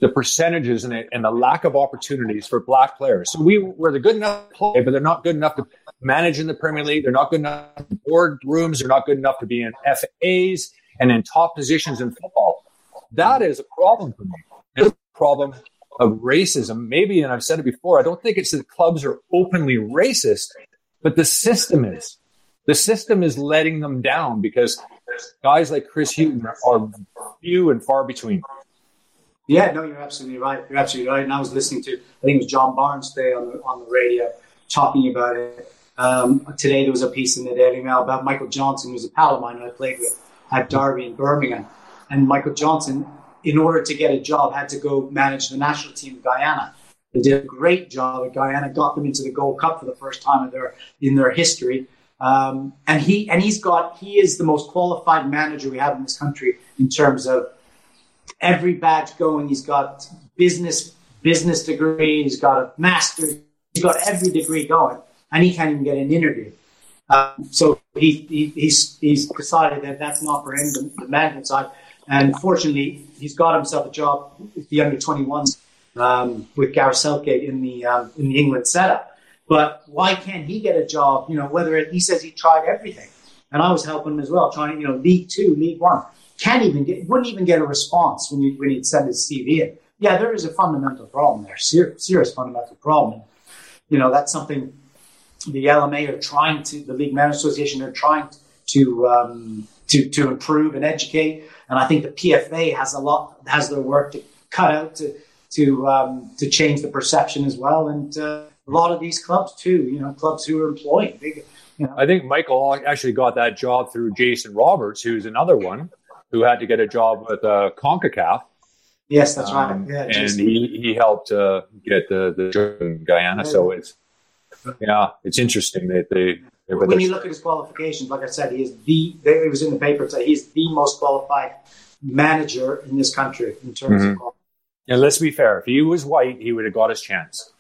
[SPEAKER 3] the percentages and, and the lack of opportunities for black players. So we were the good enough to play, but they're not good enough to manage in the Premier League. They're not good enough in board rooms. They're not good enough to be in FAs and in top positions in football. That is a problem for me. It's a problem of racism. Maybe, and I've said it before, I don't think it's that clubs are openly racist but the system is. The system is letting them down because guys like Chris Hughton are few and far between.
[SPEAKER 5] Yeah, no, you're absolutely right. You're absolutely right. And I was listening to, I think it was John Barnes today on the, on the radio talking about it. Um, today there was a piece in the Daily Mail about Michael Johnson, who's a pal of mine I played with at Derby in Birmingham. And Michael Johnson, in order to get a job, had to go manage the national team of Guyana. They did a great job at Guyana, got them into the Gold Cup for the first time in their in their history. Um, and he and he's got he is the most qualified manager we have in this country in terms of every badge going. He's got business business degree. He's got a master's. He's got every degree going, and he can't even get an interview. Um, so he, he, he's he's decided that that's not for him, the, the management side. And fortunately, he's got himself a job with the under 21s um, with Gareth Southgate in the um, in the England setup. But why can't he get a job? You know, whether it, he says he tried everything, and I was helping him as well, trying. You know, League Two, League One, can't even get, wouldn't even get a response when you when he'd send his CV in. Yeah, there is a fundamental problem there, serious, serious fundamental problem. You know, that's something the LMA are trying to, the League Managers Association are trying to um, to to improve and educate. And I think the PFA has a lot has their work to cut out to to um, to change the perception as well. And uh, a lot of these clubs too, you know, clubs who are employing. Big, you know.
[SPEAKER 3] I think Michael actually got that job through Jason Roberts, who's another one who had to get a job with uh, Concacaf.
[SPEAKER 5] Yes, that's right. Um, yeah,
[SPEAKER 3] and he, he helped uh, get the the job in Guyana. Yeah. So it's yeah, it's interesting that they.
[SPEAKER 5] When you look at his qualifications, like I said, he is the. It was in the paper. That he's the most qualified manager in this country in terms mm-hmm. of
[SPEAKER 3] and let's be fair, if he was white, he would have got his chance.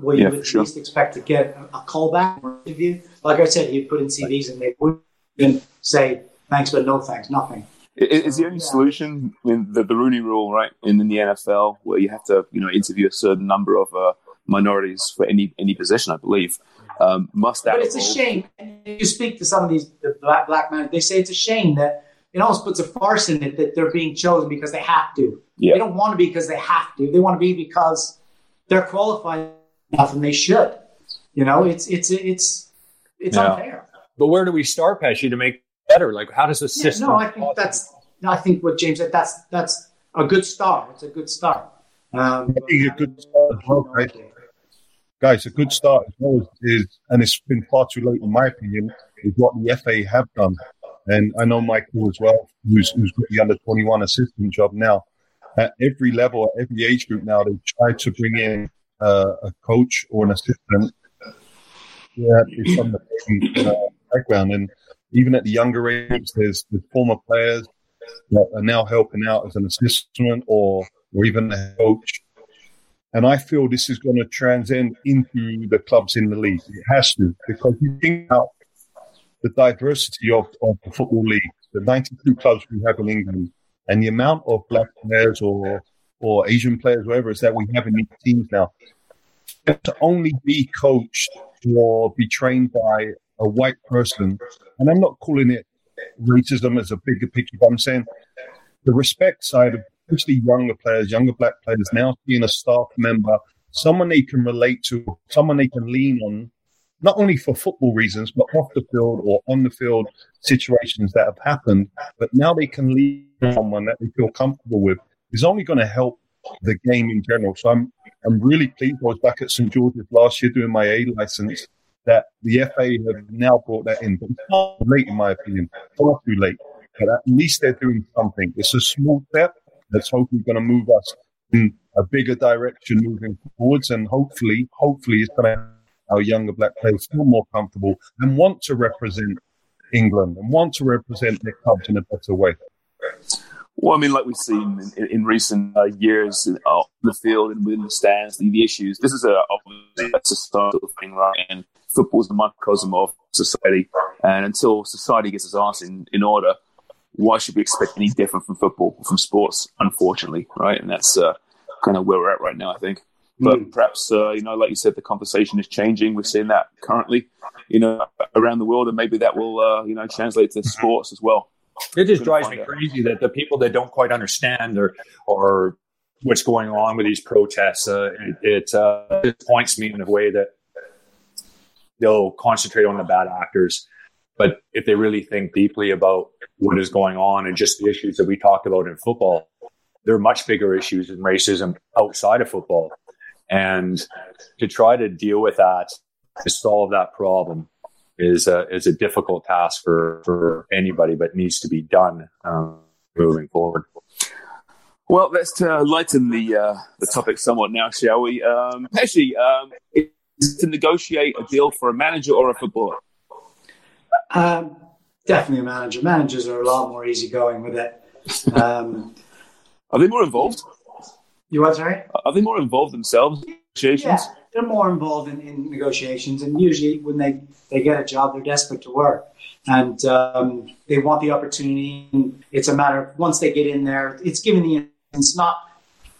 [SPEAKER 5] Well, you yeah, would at sure. least expect to get a callback or interview. Like I said, he'd put in CVs and they wouldn't say thanks, but no thanks, nothing.
[SPEAKER 2] Is the only yeah. solution in the, the Rooney Rule, right, in, in the NFL, where you have to, you know, interview a certain number of uh, minorities for any any position, I believe. Um, must that?
[SPEAKER 5] But it's a shame. You speak to some of these the black black men; they say it's a shame that it almost puts a farce in it that they're being chosen because they have to. Yeah. They don't want to be because they have to. They want to be because they're qualified enough and they should. You know, it's it's it's it's yeah. unfair.
[SPEAKER 3] But where do we start, Pesci, to make better? Like, how does the system?
[SPEAKER 5] Yeah, no, I think possibly? that's. I think what James said. That's that's a good start. It's a good start. Um,
[SPEAKER 4] a good start well, right? Guys, a good start as well is, and it's been far too late, in my opinion, is what the FA have done. And I know Michael as well, who's, who's got the under 21 assistant job now. At every level, at every age group now, they try to bring in uh, a coach or an assistant yeah, from the uh, background. And even at the younger age, there's the former players that are now helping out as an assistant or, or even a coach. And I feel this is going to transcend into the clubs in the league. It has to, because you think about the diversity of, of the football league, the 92 clubs we have in England, and the amount of black players or or Asian players, whatever it is that we have in these teams now. To only be coached or be trained by a white person, and I'm not calling it racism as a bigger picture, but I'm saying the respect side of especially younger players, younger black players now being a staff member, someone they can relate to, someone they can lean on, not only for football reasons, but off the field or on the field situations that have happened, but now they can lean on someone that they feel comfortable with is only going to help the game in general. So I'm I'm really pleased. I was back at St George's last year doing my A license. That the FA have now brought that in, but it's late in my opinion, far too late. But at least they're doing something. It's a small step that's hopefully going to move us in a bigger direction moving forwards, and hopefully, hopefully, it's going to our younger black players feel more comfortable and want to represent England and want to represent their clubs in a better way.
[SPEAKER 2] Well, I mean, like we've seen in, in recent uh, years uh, on the field and within the stands, the, the issues. This is a a societal thing, right? And football is the microcosm of society. And until society gets its ass in, in order, why should we expect any different from football, from sports? Unfortunately, right? And that's uh, kind of where we're at right now, I think. But mm. perhaps, uh, you know, like you said, the conversation is changing. We're seeing that currently, you know, around the world, and maybe that will, uh, you know, translate to mm-hmm. sports as well.
[SPEAKER 3] It just drives me crazy that the people that don't quite understand or or what's going on with these protests, uh, it, it uh, disappoints me in a way that they'll concentrate on the bad actors. But if they really think deeply about what is going on and just the issues that we talked about in football, there are much bigger issues in racism outside of football. And to try to deal with that, to solve that problem, is a, is a difficult task for, for anybody, but needs to be done um, moving forward.
[SPEAKER 2] Well, let's uh, lighten the uh, the topic somewhat now, shall we? Um, Pesci, um, is to negotiate a deal for a manager or a footballer?
[SPEAKER 5] Um, definitely a manager. Managers are a lot more easygoing with it. Um, (laughs)
[SPEAKER 2] are they more involved?
[SPEAKER 5] You what, sorry?
[SPEAKER 2] Are they more involved themselves? in Negotiations?
[SPEAKER 5] Yeah, they're more involved in, in negotiations, and usually when they they get a job, they're desperate to work, and um, they want the opportunity. And it's a matter of once they get in there, it's given the. It's not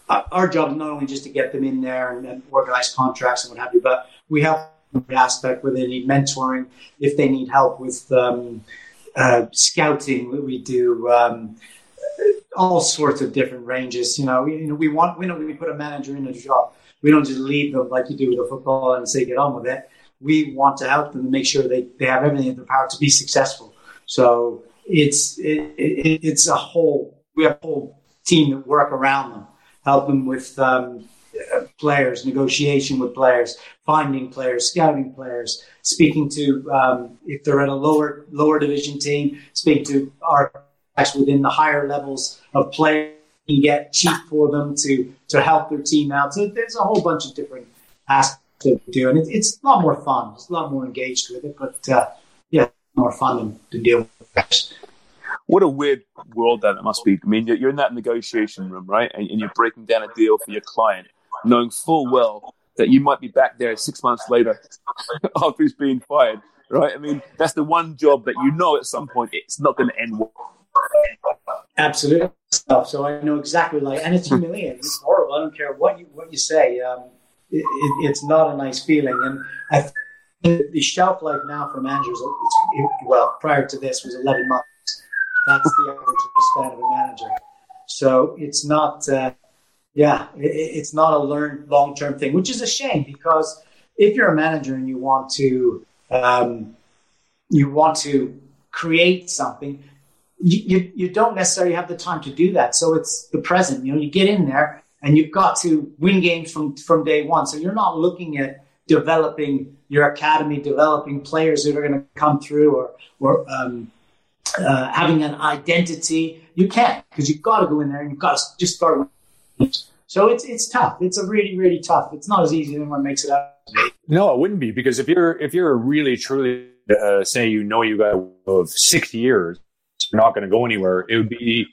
[SPEAKER 5] our job is not only just to get them in there and, and organize contracts and what have you, but we have the aspect where they need mentoring, if they need help with um, uh, scouting, we do. Um, all sorts of different ranges. You know, we, you know, we want we know we put a manager in a job. We don't just leave them like you do with a football and say get on with it we want to help them to make sure they, they have everything in their power to be successful. So it's it, it, it's a whole we have a whole team that work around them, help them with um, players, negotiation with players, finding players, scouting players, speaking to um, if they're at a lower lower division team, speak to our within the higher levels of play and get cheap for them to to help their team out. So there's a whole bunch of different aspects to do, and it, it's a lot more fun. It's a lot more engaged with it, but uh, yeah, more fun than to deal with.
[SPEAKER 2] What a weird world that it must be. I mean, you're in that negotiation room, right, and, and you're breaking down a deal for your client, knowing full well that you might be back there six months later (laughs) after he's being fired, right? I mean, that's the one job that you know at some point it's not going to end well.
[SPEAKER 5] Absolutely. So I know exactly like, and it's humiliating. It's horrible. I don't care what you what you say. Um, it, it, it's not a nice feeling. And I the shelf life now for managers, well, prior to this was 11 months. That's the average span of a manager. So it's not, uh, yeah, it, it's not a learned long term thing, which is a shame because if you're a manager and you want to, um, you want to create something, you, you, don't necessarily have the time to do that. So it's the present. You know, you get in there and you've got to win games from from day one. So you're not looking at developing your academy, developing players that are going to come through, or or um, uh, having an identity. You can't because you've got to go in there and you've got to just start. So it's it's tough. It's a really really tough. It's not as easy as anyone makes it out.
[SPEAKER 3] No, it wouldn't be because if you're if you're really truly uh, say you know you got of six years, you're not going to go anywhere. It would be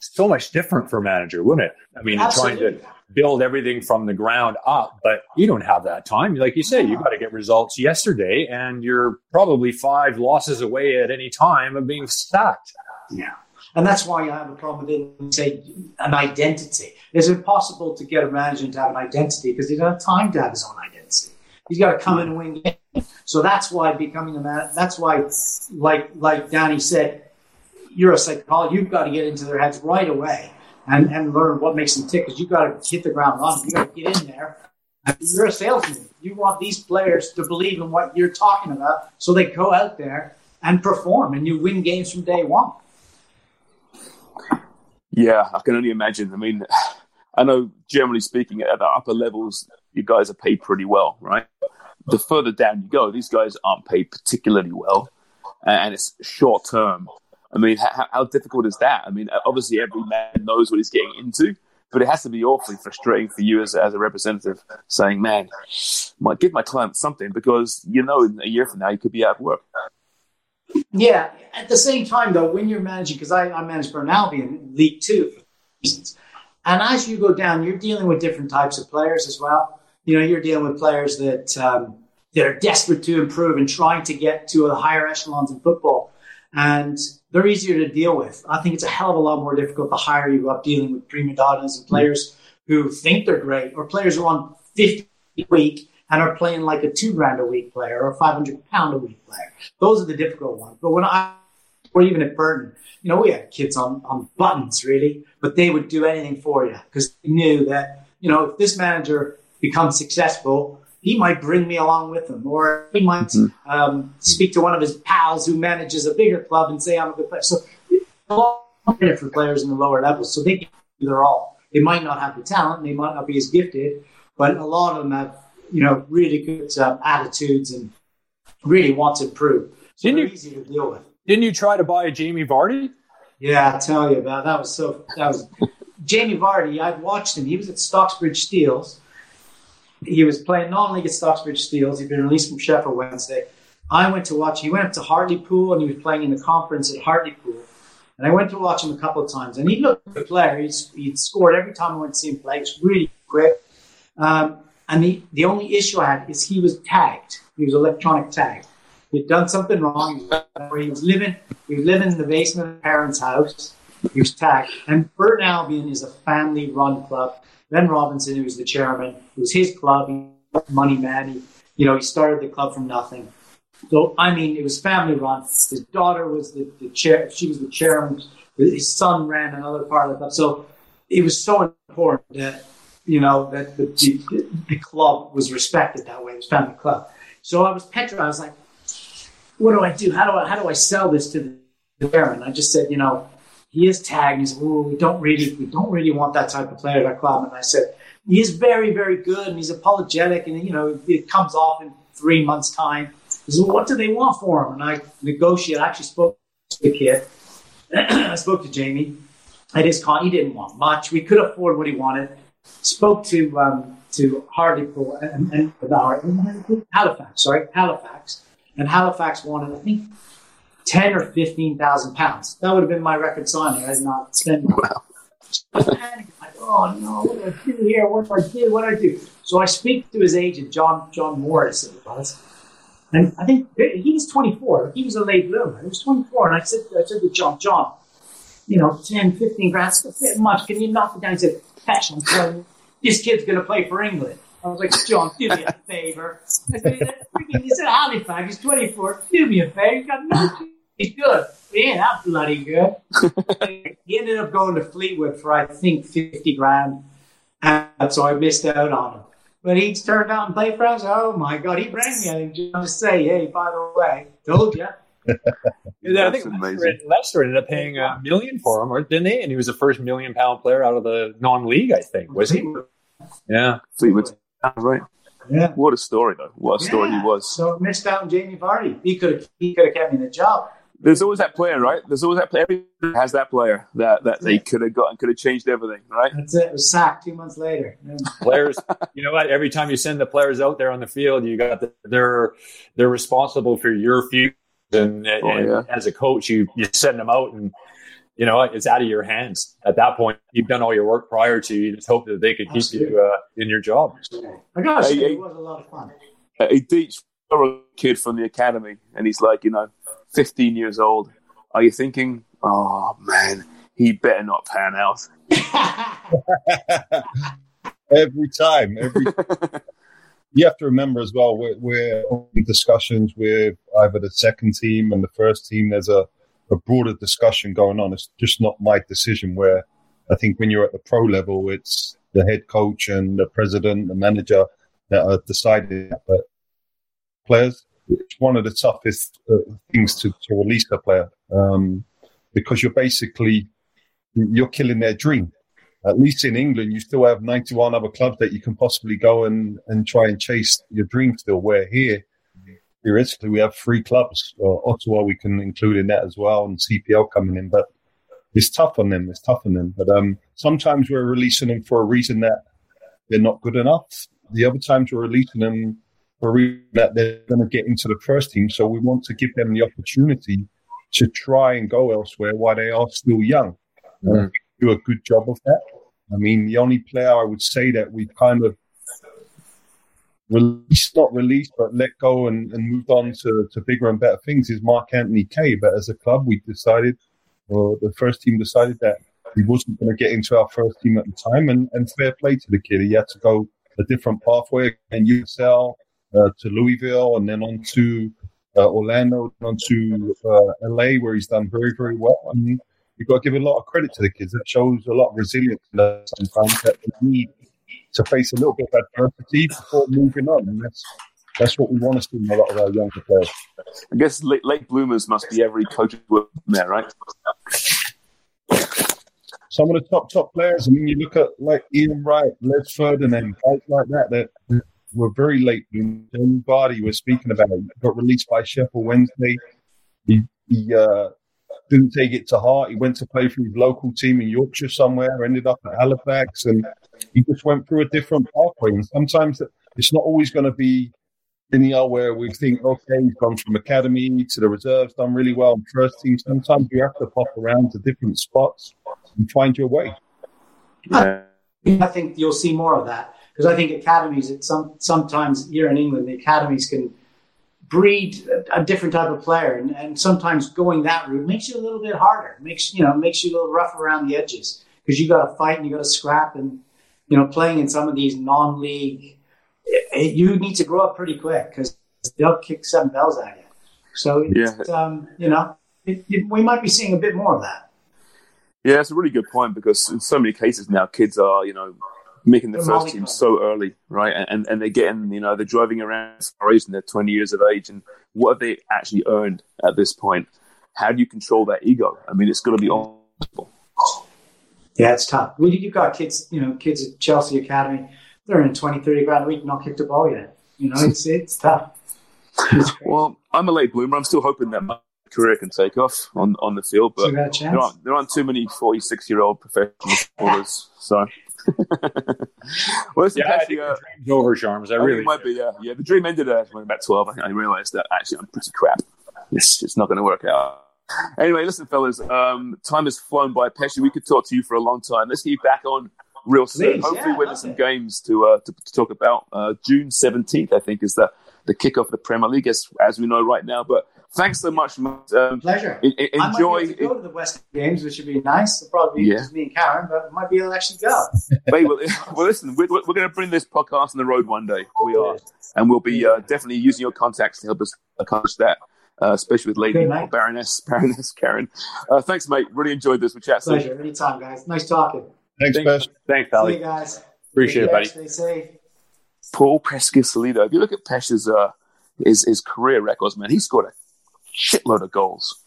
[SPEAKER 3] so much different for a manager, wouldn't it? I mean,
[SPEAKER 5] Absolutely.
[SPEAKER 3] trying to build everything from the ground up, but you don't have that time. Like you say, you got to get results yesterday, and you're probably five losses away at any time of being sacked.
[SPEAKER 5] Yeah. And that's why I have a problem with it, say, an identity. It's impossible to get a manager to have an identity because he doesn't have time to have his own identity. He's got to come in and win games. So that's why becoming a man, that's why, like, like Danny said, you're a psychologist. You've got to get into their heads right away and, and learn what makes them tick because you've got to hit the ground running. You've got to get in there. You're a salesman. You want these players to believe in what you're talking about so they go out there and perform and you win games from day one.
[SPEAKER 2] Yeah, I can only imagine. I mean, I know generally speaking, at the upper levels, you guys are paid pretty well, right? The further down you go, these guys aren't paid particularly well, and it's short term. I mean, how, how difficult is that? I mean, obviously every man knows what he's getting into, but it has to be awfully frustrating for you as, as a representative saying, man, might give my client something because you know in a year from now you could be out of work.
[SPEAKER 5] Yeah. At the same time, though, when you're managing, because I, I managed Burton Albion League Two, for reasons, and as you go down, you're dealing with different types of players as well. You know, you're dealing with players that um, that are desperate to improve and trying to get to a higher echelons in football, and they're easier to deal with. I think it's a hell of a lot more difficult the higher you up dealing with prima donnas and players who think they're great, or players who are on 50 a week and are playing like a two grand a week player or a 500 pound a week player. Those are the difficult ones. But when I, or even at Burton, you know, we had kids on, on buttons really, but they would do anything for you because they knew that, you know, if this manager becomes successful, he might bring me along with him, or he might
[SPEAKER 2] Mm-hmm.
[SPEAKER 5] um, speak to one of his pals who manages a bigger club and say, I'm a good player. So, a lot of different players in the lower levels, so they can do their all. They might not have the talent, they might not be as gifted, but a lot of them have, you know, really good um, attitudes and really want to improve. So
[SPEAKER 3] Didn't
[SPEAKER 5] they're
[SPEAKER 3] you-
[SPEAKER 5] easy to deal with.
[SPEAKER 3] Didn't you try to buy a Jamie Vardy?
[SPEAKER 5] Yeah, I tell you about that was so that was Jamie Vardy. I've watched him. He was at Stocksbridge Steels. He was playing non-league at Stocksbridge Steels. He'd been released from Sheffield Wednesday. I went to watch. He went up to Hartlepool and he was playing in the conference at Hartlepool. And I went to watch him a couple of times. And he looked a player. He's, he'd scored every time I went to see him play. He was really quick. Um, and the, the only issue I had is he was tagged. He was electronic tagged. He'd done something wrong. He was living. He was living in the basement of parents' house. He was tagged. And Burton Albion is a family-run club. Ben Robinson, who was the chairman, it was his club. Money man. He, you know, he started the club from nothing. So I mean, it was family-run. His daughter was the, the chair. She was the chairman. His son ran another part of the club. So it was so important that you know that the, the, the club was respected that way. It was family club. So I was petrified. I was like, what do I do? How do I how do I sell this to the chairman? I just said, you know, he is tagged. And he said, oh, we don't really we don't really want that type of player at our club. And I said, he is very very good and he's apologetic and you know it comes off in three months time. He said, well, what do they want for him? And I negotiated. I actually spoke to the kid. (clears throat) I spoke to Jamie at his con. He didn't want much. We could afford what he wanted. Spoke to um, to Hartlepool and, and, and Halifax. Sorry, Halifax. And Halifax wanted, I think, ten or fifteen thousand pounds. That would have been my record signing. I did not spend.
[SPEAKER 2] Wow.
[SPEAKER 5] I was panicking, like, oh no, what do I do here? What do I do? What do I do? So I speak to his agent, John John Morris, it was. And I think he was 24. He was a late bloomer. He was 24. And I said, I said to John, John, you know, 10, 15 grand, it's a bit much. Can you knock it down? He said, Pesh, I'm telling you, this kid's going to play for England. I was like, John, do me a (laughs) favor. I said, he said, Halifax, he's 24. Do me a favor. He's got no He's good. Yeah, that bloody good. (laughs) he ended up going to Fleetwood for, I think, 50 grand. And so I missed out on him. But he turned out and played for us. Oh my God, he rang me, I think, just to say, hey, by the way, told you. (laughs)
[SPEAKER 3] Yeah, I think
[SPEAKER 2] That's
[SPEAKER 3] Leicester,
[SPEAKER 2] amazing.
[SPEAKER 3] Leicester ended up paying a million for him, or didn't they? And he was the first million pound player out of the non-league, I think. Was he? Yeah.
[SPEAKER 2] Fleetwood. Ah, right.
[SPEAKER 5] Yeah.
[SPEAKER 2] What a story, though. What a story
[SPEAKER 5] Yeah.
[SPEAKER 2] he was.
[SPEAKER 5] So missed out on Jamie Vardy. He could have he could have kept me the job.
[SPEAKER 2] There's always that player, right? There's always that player. Everybody has that player that, that they could have gotten, could have changed everything, right?
[SPEAKER 5] That's it. It was sacked two months later. Yeah. (laughs)
[SPEAKER 3] Players, you know what? Every time you send the players out there on the field, you got the, they're they're responsible for your future. And,
[SPEAKER 2] Oh,
[SPEAKER 3] and
[SPEAKER 2] yeah.
[SPEAKER 3] as a coach, you you send them out and you know, it's out of your hands at that point. You've done all your work prior to. You just hope that they could keep you uh, in your job.
[SPEAKER 5] I gotta say,
[SPEAKER 2] Hey, hey.
[SPEAKER 5] it was a lot of fun.
[SPEAKER 2] a Deech a kid from the academy, and he's like, you know, 15 years old. Are you thinking, oh man, he better not pan out? (laughs)
[SPEAKER 4] every time. Every (laughs) you have to remember as well. We're, we're in discussions with either the second team and the first team. There's a, a broader discussion going on. It's just not my decision. Where I think when you're at the pro level, it's the head coach and the president, the manager that are deciding. But players, it's one of the toughest uh, things to, to release a player um, because you're basically you're killing their dream at least in England, you still have 91 other clubs that you can possibly go and, and try and chase your dream still. Where here, theoretically, we have three clubs. Uh, Ottawa, we can include in that as well, and CPL coming in. But it's tough on them. It's tough on them. But um, sometimes we're releasing them for a reason that they're not good enough. The other times we're releasing them reason that they're going to get into the first team. So we want to give them the opportunity to try and go elsewhere while they are still young. Uh, do a good job of that. I mean, the only player I would say that we've kind of released, not released, but let go and, and moved on to, to bigger and better things is Mark Anthony Kaye. But as a club, we decided, or the first team decided that he wasn't going to get into our first team at the time. And, and fair play to the kid. He had to go a different pathway and USL uh, to Louisville and then on to uh, Orlando, on to uh, LA, where he's done very, very well. I mean, you've got to give a lot of credit to the kids. It shows a lot of resilience sometimes that they need to face a little bit of adversity before moving on. And that's that's what we want to see in a lot of our younger players.
[SPEAKER 2] I guess late, late bloomers must be every coach's work there, right?
[SPEAKER 4] Some of the top top players. I mean, you look at like Ian Wright, Les Ferdinand, guys like that that were very late. Jamie Vardy was speaking about it. Got released by Sheffield Wednesday. He, he uh, didn't take it to heart. He went to play for his local team in Yorkshire somewhere, ended up at Halifax, and he just went through a different pathway. And sometimes it's not always going to be linear where we think, okay, he's gone from academy to the reserves, done really well in first team. Sometimes you have to pop around to different spots and find your way.
[SPEAKER 5] I think you'll see more of that because I think academies, some sometimes here in England, the academies can breed a, a different type of player, and, and sometimes going that route makes you a little bit harder. Makes you know makes you a little rough around the edges because you got to fight and you got to scrap, and you know playing in some of these non-league, it, it- you need to grow up pretty quick because they'll kick seven bells at you. So it's, um, you know, it, it, we might be seeing a bit more of that.
[SPEAKER 2] Yeah, it's a really good point because in so many cases now, kids are, you know, making the first team so early, right? And and they're getting, you know, they're driving around Ferraris and they're 20 years of age. And what have they actually earned at this point? How do you control that ego? I mean, it's going to be awful.
[SPEAKER 5] Yeah, it's tough. Well, you've got kids, you know, kids at Chelsea Academy. They're in 20, 30 grand a week, not kicked a ball yet. You know, it's it's tough. It's.
[SPEAKER 2] Well, I'm a late bloomer. I'm still hoping that my career can take off on, on the field, but
[SPEAKER 5] you got a
[SPEAKER 2] there aren't, there aren't too many 46 year old professional footballers. So, well, listen,
[SPEAKER 3] Yeah, I think
[SPEAKER 2] uh,
[SPEAKER 3] the dream's over, Charms. I
[SPEAKER 2] I
[SPEAKER 3] really
[SPEAKER 2] it might be, yeah. Yeah, the dream ended uh, when about 12. I I realized that actually I'm pretty crap. It's, it's not going to work out. Anyway, listen, fellas, um, time has flown by. Pesci, we could talk to you for a long time. Let's get you back on real soon.
[SPEAKER 5] Please,
[SPEAKER 2] Hopefully,
[SPEAKER 5] yeah,
[SPEAKER 2] with
[SPEAKER 5] love
[SPEAKER 2] some
[SPEAKER 5] it.
[SPEAKER 2] games to, uh, to to talk about. Uh, June 17th, I think, is the, the kickoff of the Premier League, as, as we know right now. But thanks so much. Matt. Um,
[SPEAKER 5] Pleasure.
[SPEAKER 2] en- en-
[SPEAKER 5] I
[SPEAKER 2] enjoy.
[SPEAKER 5] might be able to go to the West games, which would be nice. It'll probably be
[SPEAKER 2] Yeah.
[SPEAKER 5] just me and Karren, but might be able to actually go. (laughs)
[SPEAKER 2] Wait, well, (laughs) well, listen, we're, we're going to bring this podcast on the road one day. We are. And we'll be uh, definitely using your contacts to help us accomplish that, uh, especially with Lady
[SPEAKER 5] Good.
[SPEAKER 2] Baroness, (laughs) Baroness Karren. Uh, thanks, mate. Really enjoyed this. We'll chat soon.
[SPEAKER 5] Pleasure. Anytime, guys. Nice talking.
[SPEAKER 4] Thanks,
[SPEAKER 2] Thanks.
[SPEAKER 4] Pesh.
[SPEAKER 3] Thanks,
[SPEAKER 5] See you guys.
[SPEAKER 3] Appreciate it,
[SPEAKER 5] Take
[SPEAKER 3] buddy.
[SPEAKER 5] care, Stay safe.
[SPEAKER 2] Paul Peschisolido. If you look at Pesh's uh, his, his career records, man, he scored a shitload of goals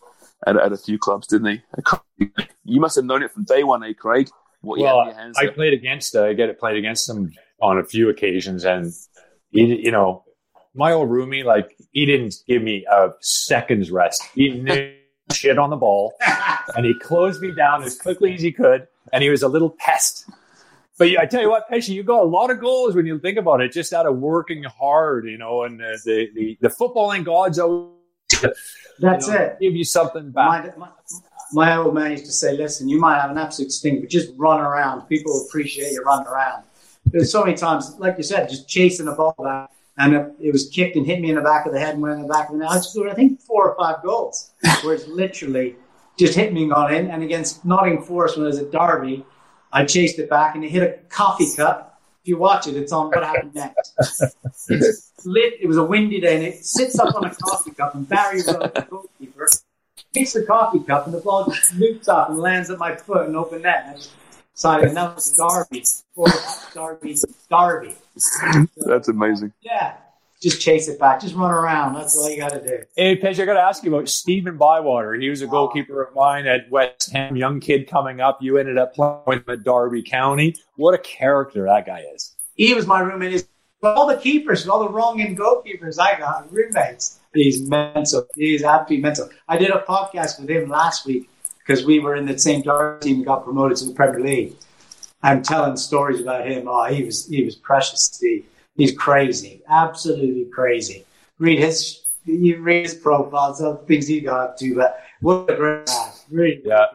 [SPEAKER 2] at, at a few clubs, didn't he? You must have known it from day one, eh, Craig? What
[SPEAKER 3] Well,
[SPEAKER 2] had hands
[SPEAKER 3] I
[SPEAKER 2] there.
[SPEAKER 3] played against uh, I get it played against him on a few occasions, and he, you know, my old roomie, like he didn't give me a second's rest. He knew (laughs) shit on the ball, (laughs) and he closed me down as quickly as he could, and he was a little pest. But I tell you what, Pesci, you got a lot of goals when you think about it, just out of working hard, you know, and uh, the, the the footballing gods always (laughs)
[SPEAKER 5] That's
[SPEAKER 3] you know,
[SPEAKER 5] it.
[SPEAKER 3] give you something back.
[SPEAKER 5] My, my, my old man used to say, "Listen, you might have an absolute stink, but just run around. People appreciate you running around." There's so many times, like you said, just chasing a ball back, and it, it was kicked and hit me in the back of the head and went in the back of the net. I scored, I think, four or five goals, where it's literally just hit me and gone in. And against Nottingham Forest when I was at Derby, I chased it back and it hit a coffee cup. If you watch it, it's on what happened next. It's lit. It was a windy day, and it sits up on a coffee cup, and Barry Rose, the goalkeeper, kicks the coffee cup, and the ball just loops up and lands at my foot and open net. And I just decided, and that was Derby. Or Derby, Derby.
[SPEAKER 2] That's amazing.
[SPEAKER 5] Yeah. Just chase it back. Just run around. That's all you got to do.
[SPEAKER 3] Hey, Pej, I got to ask you about Stephen Bywater. He was a goalkeeper of mine at West Ham. Young kid coming up. You ended up playing with him at Derby County. What a character that guy is.
[SPEAKER 5] He was my roommate. He's, all the keepers, all the wrong end goalkeepers I got, roommates. He's mental. He's absolutely mental. I did a podcast with him last week because we were in the same Derby team and got promoted to the Premier League. I'm telling stories about him. Oh, he was he was precious, Steve. He's crazy, absolutely crazy. Read his you read his profiles of things he got up to, but what a great guy. Really,
[SPEAKER 3] Yeah.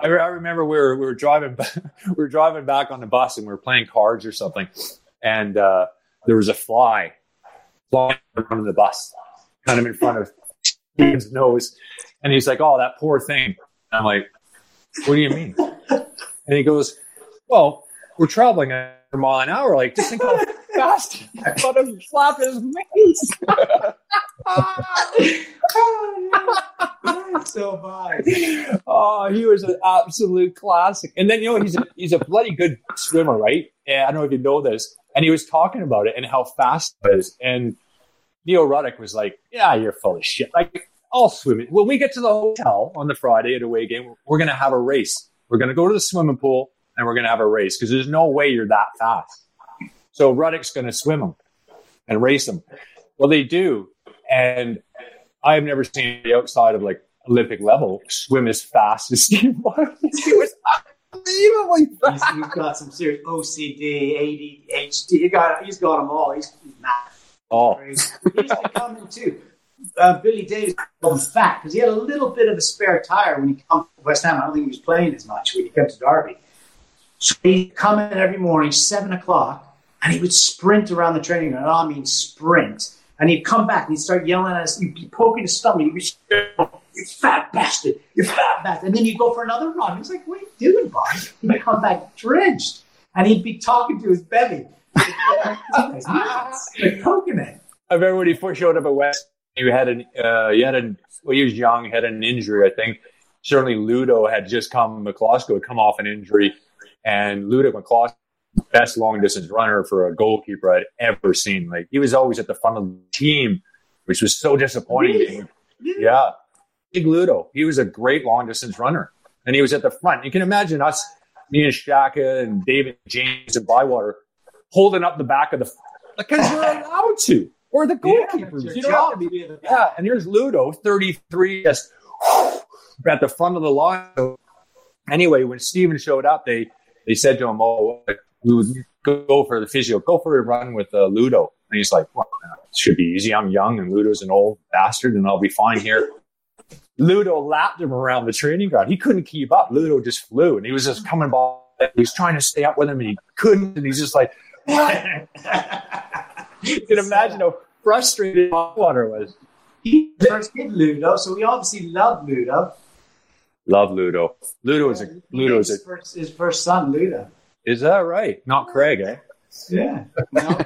[SPEAKER 3] I, re- I remember we were we were driving ba- (laughs) we were driving back on the bus and we were playing cards or something, and uh, there was a fly flying in front of the bus, kind of in front of his nose, and he's like, "Oh, that poor thing." And I'm like, "What do you mean?" (laughs) And he goes, "Well, we're traveling a mile an hour. Like, just think how fast I thought him flap his face."
[SPEAKER 5] so bad.
[SPEAKER 3] oh, he was an absolute classic. And then you know he's a, he's a bloody good swimmer, right? And I don't know if you know this. And he was talking about it and how fast it is. And Neil Ruddock was like, "Yeah, you're full of shit. Like, I'll swim it. When we get to the hotel on the Friday at away game, we're gonna have a race. We're gonna go to the swimming pool and we're gonna have a race because there's no way you're that fast. So Ruddock's gonna swim them and race them. Well, they do, and I have never seen the outside of like Olympic level swim as fast as (laughs) Steve Martin. He was unbelievably
[SPEAKER 5] He's,
[SPEAKER 3] fast.
[SPEAKER 5] he's got some serious OCD, ADHD. He got, he's got them all. He's, he's mad.
[SPEAKER 3] Oh,
[SPEAKER 5] Crazy. He used to come in too. Uh, Billy Davies called him fat because he had a little bit of a spare tire when he came to West Ham. I don't think he was playing as much when he came to Derby. So he'd come in every morning, seven o'clock, and he would sprint around the training ground. I mean, sprint. And he'd come back and he'd start yelling at us. He'd be poking his stomach. He'd be, you fat bastard, you fat bastard. And then he'd go for another run. He was like, what are you doing, boy? He'd come back drenched. And he'd be talking to his belly. Like, poking it.
[SPEAKER 3] I remember when he first showed up at West. He had an uh, he had an well, he was young, had an injury. I think certainly Ludo had just come. Miklosko had come off an injury, and Ludo Miklosko, best long distance runner for a goalkeeper I'd ever seen. Like he was always at the front of the team, which was so disappointing. Yeah, big Ludo. He was a great long distance runner, and he was at the front. You can imagine us, me and Shaka and David James and Bywater, holding up the back of the because we're allowed to, or the goalkeepers.
[SPEAKER 5] Yeah,
[SPEAKER 3] you be. Yeah, and here's Ludo, 33, just at the front of the line. Anyway, when Steven showed up, they they said to him, "Oh, we would go for the physio, go for a run with uh, Ludo." And he's like, "Well, it should be easy. I'm young, and Ludo's an old bastard, and I'll be fine here." Ludo lapped him around the training ground. He couldn't keep up. Ludo just flew, and he was just coming by. He was trying to stay up with him, and he couldn't. And he's just like, "What?" (laughs) you can imagine how frustrated Water was.
[SPEAKER 5] He first kid Ludo, so we obviously love Ludo.
[SPEAKER 3] Love Ludo. Ludo is a Ludo is a
[SPEAKER 5] first, his first son, Ludo.
[SPEAKER 3] Is that right? Not Craig, eh?
[SPEAKER 5] Yeah. No,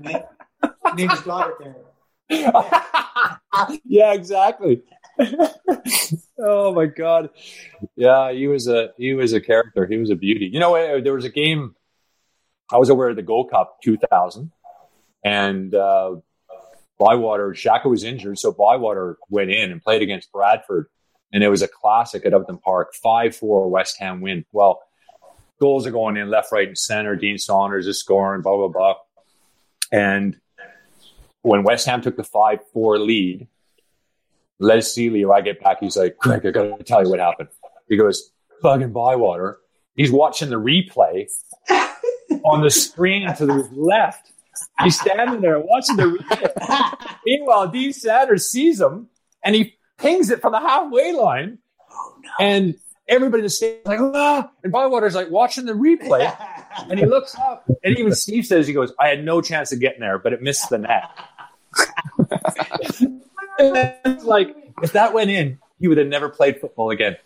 [SPEAKER 5] name, (laughs) name his there. (laughs)
[SPEAKER 3] yeah, exactly. (laughs) oh my god. Yeah, he was a he was a character. He was a beauty. You know, uh, there was a game. I was aware of the Gold Cup 2000, and uh, Bywater Shaka was injured, so Bywater went in and played against Bradford, and it was a classic at Upton Park, five four West Ham win. Well, goals are going in left, right, and center. Dean Saunders is scoring, blah blah blah, and when West Ham took the 5 4 lead, Les Sealey, I get back, he's like, Greg, I got to tell you what happened. He goes, fucking Bywater. He's watching the replay (laughs) on the screen to the left. He's standing there watching the replay. (laughs) Meanwhile, Dean Saunders sees him and he pings it from the halfway line.
[SPEAKER 5] Oh no.
[SPEAKER 3] And everybody in the stadium like, ah, and Bywater's like watching the replay. (laughs) And he looks up, and even Steve says, he goes, I had no chance of getting there, but it missed the net. (laughs) And it's like, if that went in, he would have never played football again.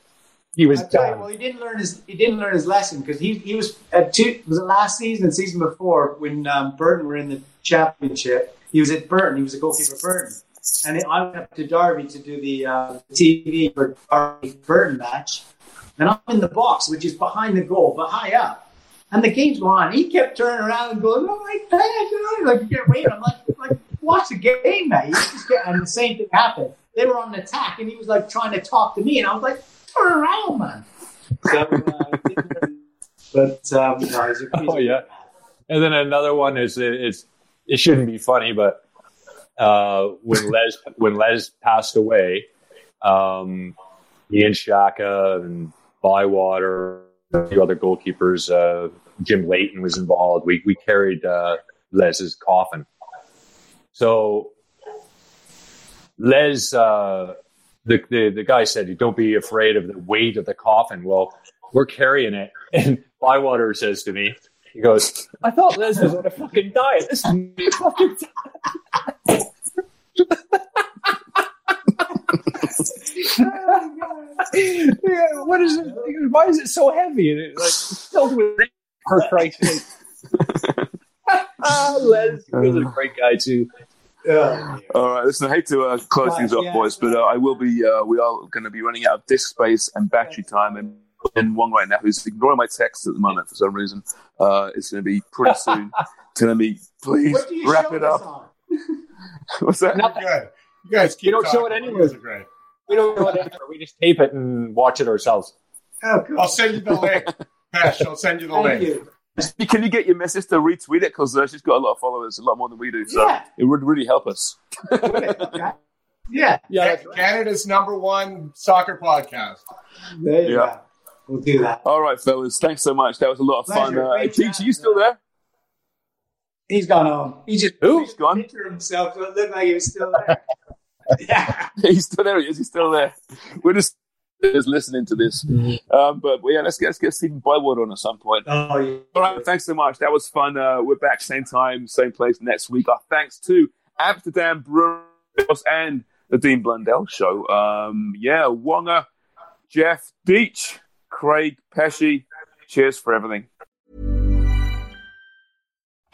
[SPEAKER 3] He was
[SPEAKER 5] tell you,
[SPEAKER 3] done.
[SPEAKER 5] well, he didn't learn his he didn't learn his lesson because he he was at two was it last season and season before when um, Burton were in the championship. He was at Burton. He was a goalkeeper Burton, and I went up to Derby to do the uh, TV for Derby Burton match, and I'm in the box, which is behind the goal, but high up. And the game's going on. He kept turning around and going, "Oh my god!" You know, like you get waiting. I'm like, like watch the game, man. You just get, and the same thing happened. They were on an attack, and he was like trying to talk to me, and I was like, "Turn around, man." So, uh, but um, no, he's a, he's (laughs)
[SPEAKER 3] Oh, yeah. And then another one is it's it shouldn't be funny, but uh, when Les when Les passed away, um, and Shaka and Bywater, a few other goalkeepers, uh, Jim Leighton was involved. We we carried uh, Les's coffin. So Les, uh, the, the the guy said, "Don't be afraid of the weight of the coffin." Well, we're carrying it, and Bywater says to me, he goes, I thought Les was on a fucking diet. This is fucking (laughs) (laughs) yeah, what is it? Why is it so heavy? And it, like filled with for Christ's (laughs) sake. ah, Les he was a great guy too.
[SPEAKER 5] Yeah.
[SPEAKER 2] All right, listen, I hate to uh, close
[SPEAKER 5] Right,
[SPEAKER 2] things off,
[SPEAKER 5] yeah.
[SPEAKER 2] boys, but uh, I will be. Uh, we are going to be running out of disk space and battery time, and in one right now who's ignoring my texts at the moment for some reason. Uh, it's going to be pretty (laughs) soon. telling me, please
[SPEAKER 5] What do you
[SPEAKER 2] wrap it up.
[SPEAKER 5] on? (laughs)
[SPEAKER 2] What's that?
[SPEAKER 4] Good. You guys keep
[SPEAKER 3] You don't show it
[SPEAKER 4] You
[SPEAKER 3] anyway.
[SPEAKER 4] are great.
[SPEAKER 3] We don't know what it is. We just tape it and watch it ourselves.
[SPEAKER 5] Oh, cool.
[SPEAKER 4] I'll send you the link. Pesh, I'll send you the
[SPEAKER 5] Thank
[SPEAKER 4] link.
[SPEAKER 5] you.
[SPEAKER 2] Can you get your missus to retweet it? Because uh, she's got a lot of followers, a lot more than we do. So
[SPEAKER 5] Yeah.
[SPEAKER 2] it would really help us. (laughs)
[SPEAKER 5] Yeah.
[SPEAKER 3] Yeah,
[SPEAKER 4] Ca- Canada's number one soccer podcast.
[SPEAKER 5] There you
[SPEAKER 2] Yeah.
[SPEAKER 5] go. We'll do that.
[SPEAKER 2] All right, fellas, thanks so much. That was a lot of fun.
[SPEAKER 5] Pleasure.
[SPEAKER 2] Uh,
[SPEAKER 5] Great
[SPEAKER 2] Teach, are you still there?
[SPEAKER 5] He's gone home. He just
[SPEAKER 2] Who? He's gone.
[SPEAKER 5] pictured himself so it looked like he was still there. (laughs) yeah. (laughs)
[SPEAKER 2] He's still there. He is. He's still there. We're just just listening to this. Um, but yeah, let's get let's get Stephen Bywater on at some point.
[SPEAKER 5] Oh, yeah.
[SPEAKER 2] All right, thanks so much. That was fun. Uh, we're back same time, same place next week. Our thanks to Amsterdam Brewers and the Dean Blundell Show. Um, yeah, Wonga, Jeff, Deech, Craig, Pesci. Cheers for everything.